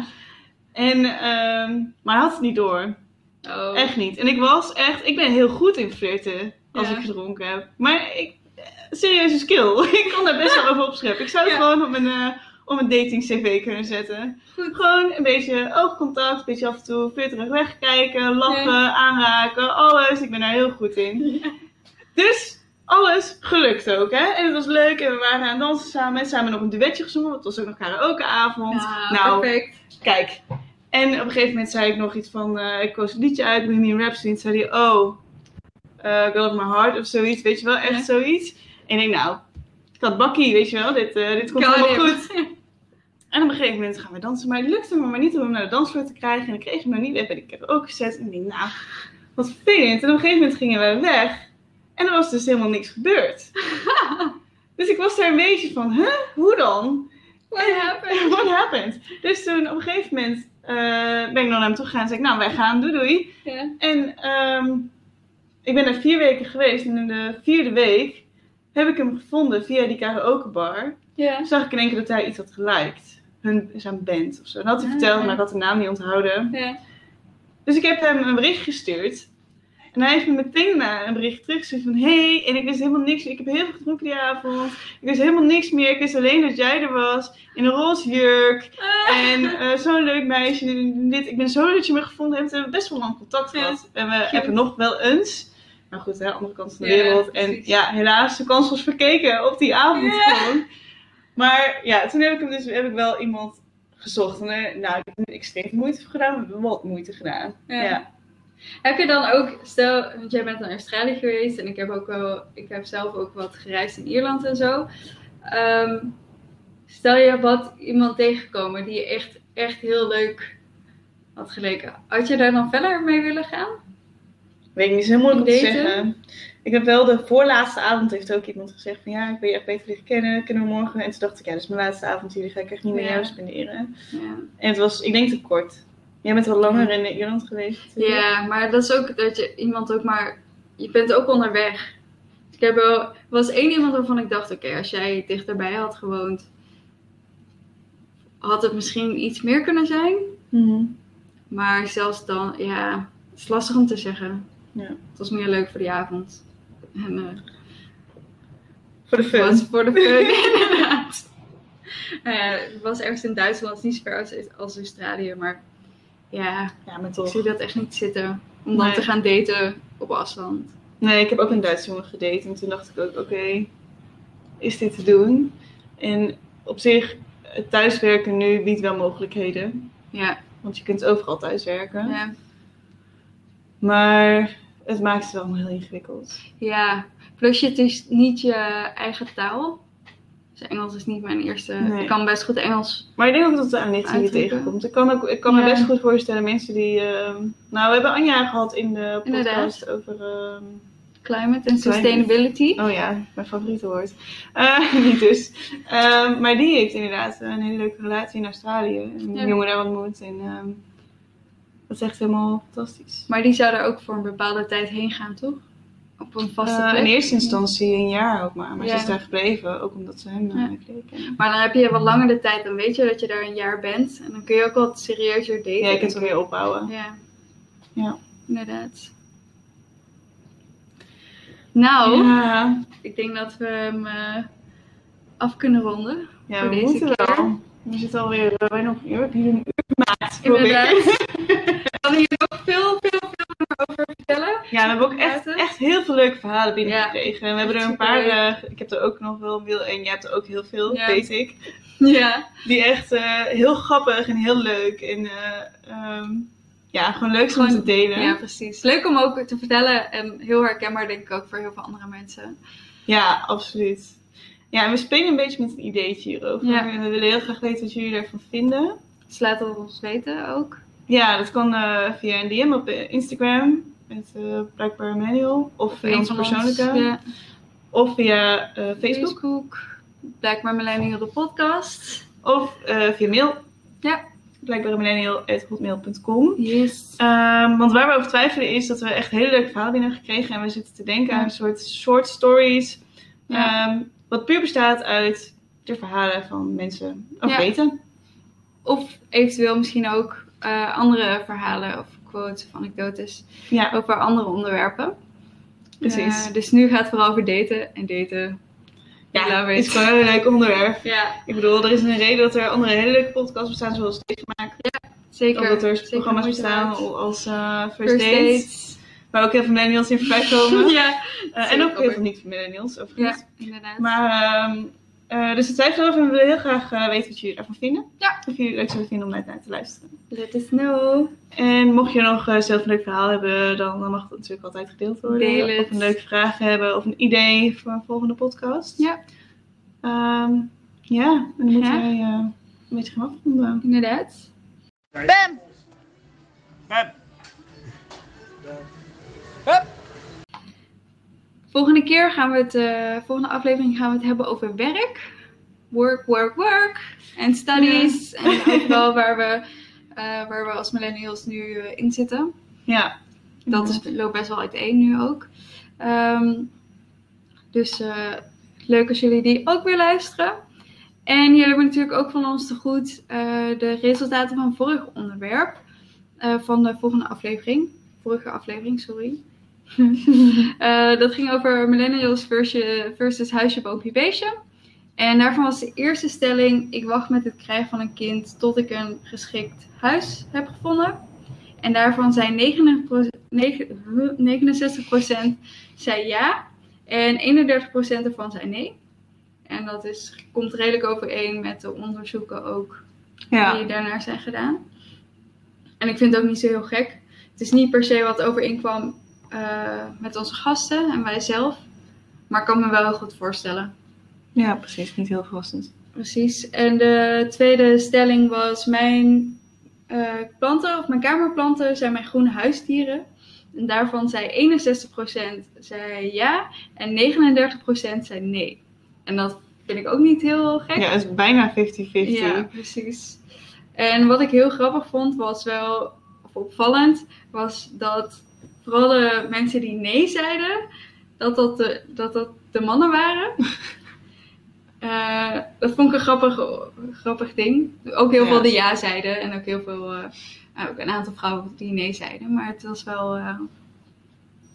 En, ehm, maar hij had het niet door. Oh. Echt niet. En ik was echt, ik ben heel goed in flirten als Ja. ik gedronken heb. Maar ik, serieuze skill. ik kan daar best wel over opscheppen. Ik zou het Ja. gewoon op mijn, eh, op mijn dating cv kunnen zetten. Goed. Gewoon een beetje oogcontact, een beetje af en toe flirterig wegkijken, lachen, aanraken, alles. Ik ben daar heel goed in. Dus alles gelukt ook, hè. En het was leuk en we waren aan het dansen samen. Samen nog een duetje gezongen, want het was ook nog karaokeavond. Ja, nou, perfect. Kijk. En op een gegeven moment zei ik nog iets van, eh, ik koos een liedje uit, Bohemian Rhapsody. En zei hij, oh, uh, Girl of My Heart of zoiets, weet je wel, echt zoiets. En ik denk, nou, ik had bakkie, weet je wel, dit, eh, dit komt helemaal goed. En op een gegeven moment gaan we dansen, maar het lukte me maar niet om hem naar de dansvloer te krijgen. En ik kreeg hem nog niet weg bij de karaoke gezet. En ik denk, nou, wat vervelend. En op een gegeven moment gingen we weg. En er was dus helemaal niks gebeurd. dus ik was daar een beetje van, huh, hoe dan? What happened? What happened? Dus toen op een gegeven moment eh, ben ik dan naar hem toe gegaan en zei ik, nou wij gaan, doei doei. En ehm, ik ben er vier weken geweest en in de vierde week heb ik hem gevonden via die karaokebar. Toen zag ik in één keer dat hij iets had geliked. Hun, zijn band of zo. Dat had hij Ah, verteld, maar ik had de naam niet onthouden. Dus ik heb hem een bericht gestuurd. En hij heeft me meteen een bericht teruggestuurd van... Hey, en ik wist helemaal niks. Ik heb heel veel gedronken die avond. Ik wist helemaal niks meer. Ik wist alleen dat jij er was. In een roze jurk. En eh, zo'n leuk meisje. Dit, ik ben zo dat je me gevonden hebt. We hebben best wel lang contact Ja. gehad. En we hebben nog wel eens. Maar goed, hè, andere kant van de Ja, wereld. En precies. ja, helaas, de kans was verkeken op die avond Ja. gewoon. Maar ja, toen heb ik, hem dus, heb ik wel iemand gezocht. En, eh, nou, ik heb moeite gedaan. We hebben wat moeite gedaan. Ja. ja. Heb je dan ook, stel, want jij bent naar Australië geweest en ik heb ook wel, ik heb zelf ook wat gereisd in Ierland en zo. Ehm, stel je wat iemand tegengekomen die je echt, echt heel leuk had geleken. Had je daar dan verder mee willen gaan? Weet ik niet, is heel moeilijk om te zeggen. Ik heb wel de voorlaatste avond heeft ook iemand gezegd van ja, ik wil je echt beter leren kennen, kunnen we morgen? En toen dacht ik, ja, dat is mijn laatste avond hier, die ga ik echt niet met Ja. jou spenderen. Ja. En het was, ik denk te kort. Jij bent wel langer in Ierland geweest. natuurlijk. Ja, maar dat is ook dat je iemand ook maar. Je bent ook onderweg. Ik heb wel. Er was één iemand waarvan ik dacht: oké, als jij dichterbij had gewoond, had het misschien iets meer kunnen zijn. Mhm. Maar zelfs dan, ja, het is lastig om te zeggen. Ja. Het was meer leuk voor die avond. En eh, Voor de fun. was voor de fun, inderdaad. Ja, het was ergens in Duitsland, niet zo ver als, als Australië, maar ja, Ja, maar ik zie dat echt niet zitten. Om dan te gaan daten op afstand. Nee, ik heb ook een Duitse jongen gedate en toen dacht ik ook, oké, is dit te doen? En op zich, het thuiswerken nu biedt wel mogelijkheden. Ja, Want je kunt overal thuiswerken. ja. Maar het maakt het wel heel ingewikkeld. Ja, plus je, het is niet je eigen taal. Dus Engels is niet mijn eerste. Nee. Ik kan best goed Engels. Maar ik denk ook dat het aan je Uitdrukken. tegenkomt. Ik kan, ook, ik kan me Ja. best goed voorstellen, mensen die... ehm, nou, we hebben Anja gehad in de podcast Inderdaad. over... ehm, Climate en sustainability. oh ja, mijn favoriete woord. Eh, niet dus. Ehm, maar die heeft inderdaad een hele leuke relatie in Australië. Een Ja. jongen daar ontmoet. En dat is echt helemaal fantastisch. Maar die zou er ook voor een bepaalde tijd heen gaan, toch? Op een vaste Eh, in eerste instantie een jaar ook maar. Maar Ja. ze is daar gebleven. Ook omdat ze hem Ja. uh, kennen. Maar dan heb je wat langer de tijd. Dan weet je dat je daar een jaar bent. En dan kun je ook wat serieuzer daten. Ja, je kunt het weer opbouwen. Ja. Ja. Inderdaad. Nou, Ja, ik denk dat we hem eh, af kunnen ronden. ja Voor we deze moeten keer. wel. We zitten alweer bijna op een uur. Hier een uur gemaakt. Inderdaad. kan hier nog veel, veel, veel over vertellen. Ja, we hebben ook echt, echt heel veel leuke verhalen Ja. binnengekregen. En we hebben er een paar. eh, ik heb er ook nog wel veel. En jij hebt er ook heel veel, Ja. weet ik. Ja. Die echt eh, heel grappig en heel leuk. En eh, ehm, ja, gewoon leuk zijn om te delen. Ja, precies. Leuk om ook te vertellen en heel herkenbaar denk ik ook voor heel veel andere mensen. Ja, absoluut. Ja, en we spelen een beetje met een ideetje hierover. Ja. En we willen heel graag weten wat jullie ervan vinden. Dus laat het ons weten ook. Ja, dat kan eh, via een DM op eh, Instagram. Met eh blijkbaar manual. Of via Een ons persoonlijke. ja, Of via Facebook. Facebook. Blijkbaar Millennial de podcast. Of via mail. Ja. Yes. Ehm, want waar we over twijfelen is dat we echt hele leuke verhalen binnen hebben gekregen. En we zitten te denken Ja. aan een soort short stories. Ja. Ehm, wat puur bestaat uit de verhalen van mensen over Ja. weten. Of eventueel misschien ook eh, andere verhalen of quotes of anekdotes Ja, over andere onderwerpen. precies. Eh, dus nu gaat het vooral over daten en daten. ja, het is gewoon een heel leuk onderwerp. Ja, Ik bedoel, er is een reden dat er andere hele leuke podcasts bestaan, zoals deze gemaakt. zeker. Of dat er Zeker programma's bestaan als eh, First, First Dates. dates. Waar ook heel veel millennials in voorbij komen. ja, Eh, en ook heel veel niet-millennials, overigens. ja, inderdaad. Maar, ehm, eh, dus het twijfelen over en we willen heel graag eh, weten wat jullie ervan vinden. Ja. Of jullie het leuk zouden vinden om naar naar te luisteren. Let us know. En mocht je nog zelf een leuk verhaal hebben, dan, dan mag het natuurlijk altijd gedeeld worden. Deel het. Of een leuke vraag hebben of een idee voor een volgende podcast. Ja. Ehm, ja, en dan moeten wij eh, een beetje gaan afronden. Inderdaad. Bam! Bam. Volgende keer gaan we het, eh, volgende aflevering gaan we het hebben over werk. Work, work, work. En studies. En overal waar we, eh, waar we als millennials nu eh, in zitten. Ja. Dat is, loopt best wel uiteen nu ook. Ehm, dus eh, leuk als jullie die ook weer luisteren. En jullie hebben natuurlijk ook van ons te goed eh, de resultaten van vorig onderwerp. eh, van de volgende aflevering. Vorige aflevering, sorry. Eh, dat ging over millennials versus, versus huisje, boompje, beestje. En daarvan was de eerste stelling: ik wacht met het krijgen van een kind tot ik een geschikt huis heb gevonden. En daarvan zijn 69% zei ja en 31% ervan zei nee. En dat is, komt redelijk overeen met de onderzoeken ook Ja. die daarnaar zijn gedaan. En ik vind het ook niet zo heel gek. Het is niet per se wat overeenkwam eh met onze gasten en wij zelf. Maar ik kan me wel heel goed voorstellen. ja, precies. Niet heel verrassend. Precies. En de tweede stelling was: Mijn eh, planten of mijn kamerplanten zijn mijn groene huisdieren. En daarvan zei 61% zei ja en 39% zei nee. En dat vind ik ook niet heel gek. Ja, het is bijna 50-50. Ja, precies. En wat ik heel grappig vond, was wel, of opvallend, was dat vooral de mensen die nee zeiden, dat dat de, dat dat de mannen waren. Eh, dat vond ik een grappig, grappig ding. Ook heel Ja. veel die ja zeiden en ook heel veel, eh, ook een aantal vrouwen die nee zeiden. Maar het was wel eh,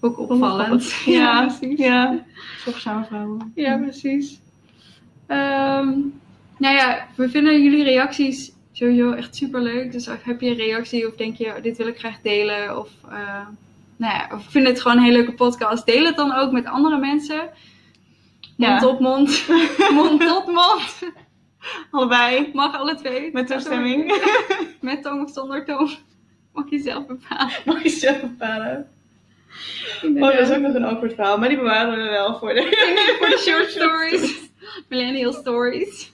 ook opvallend. Ja, precies. ja. Zorgzame vrouwen. Ja, precies. Ehm, nou ja, we vinden jullie reacties sowieso echt super leuk. Dus heb je een reactie of denk je, oh, dit wil ik graag delen? Of, nou ja, of vind het gewoon een hele leuke podcast. Deel het dan ook met andere mensen. Mond Ja. op mond. mond tot mond. Allebei. Mag alle twee. Met toestemming. Met tong of zonder tong. Mag je zelf bepalen. Mag je zelf bepalen. Oh, dat is ook nog een awkward verhaal. Maar die bewaren we wel voor de... voor de short stories. Millennial stories.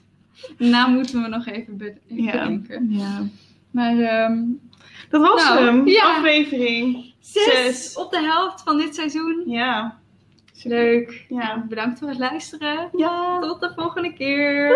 Nou moeten we nog even be- even Ja. bedenken. ja. Maar ehm Dat was Nou, hem. ja. Aflevering. Zes, Zes. op de helft van dit seizoen. Ja. Leuk. Ja. Bedankt voor het luisteren. Ja. Tot de volgende keer.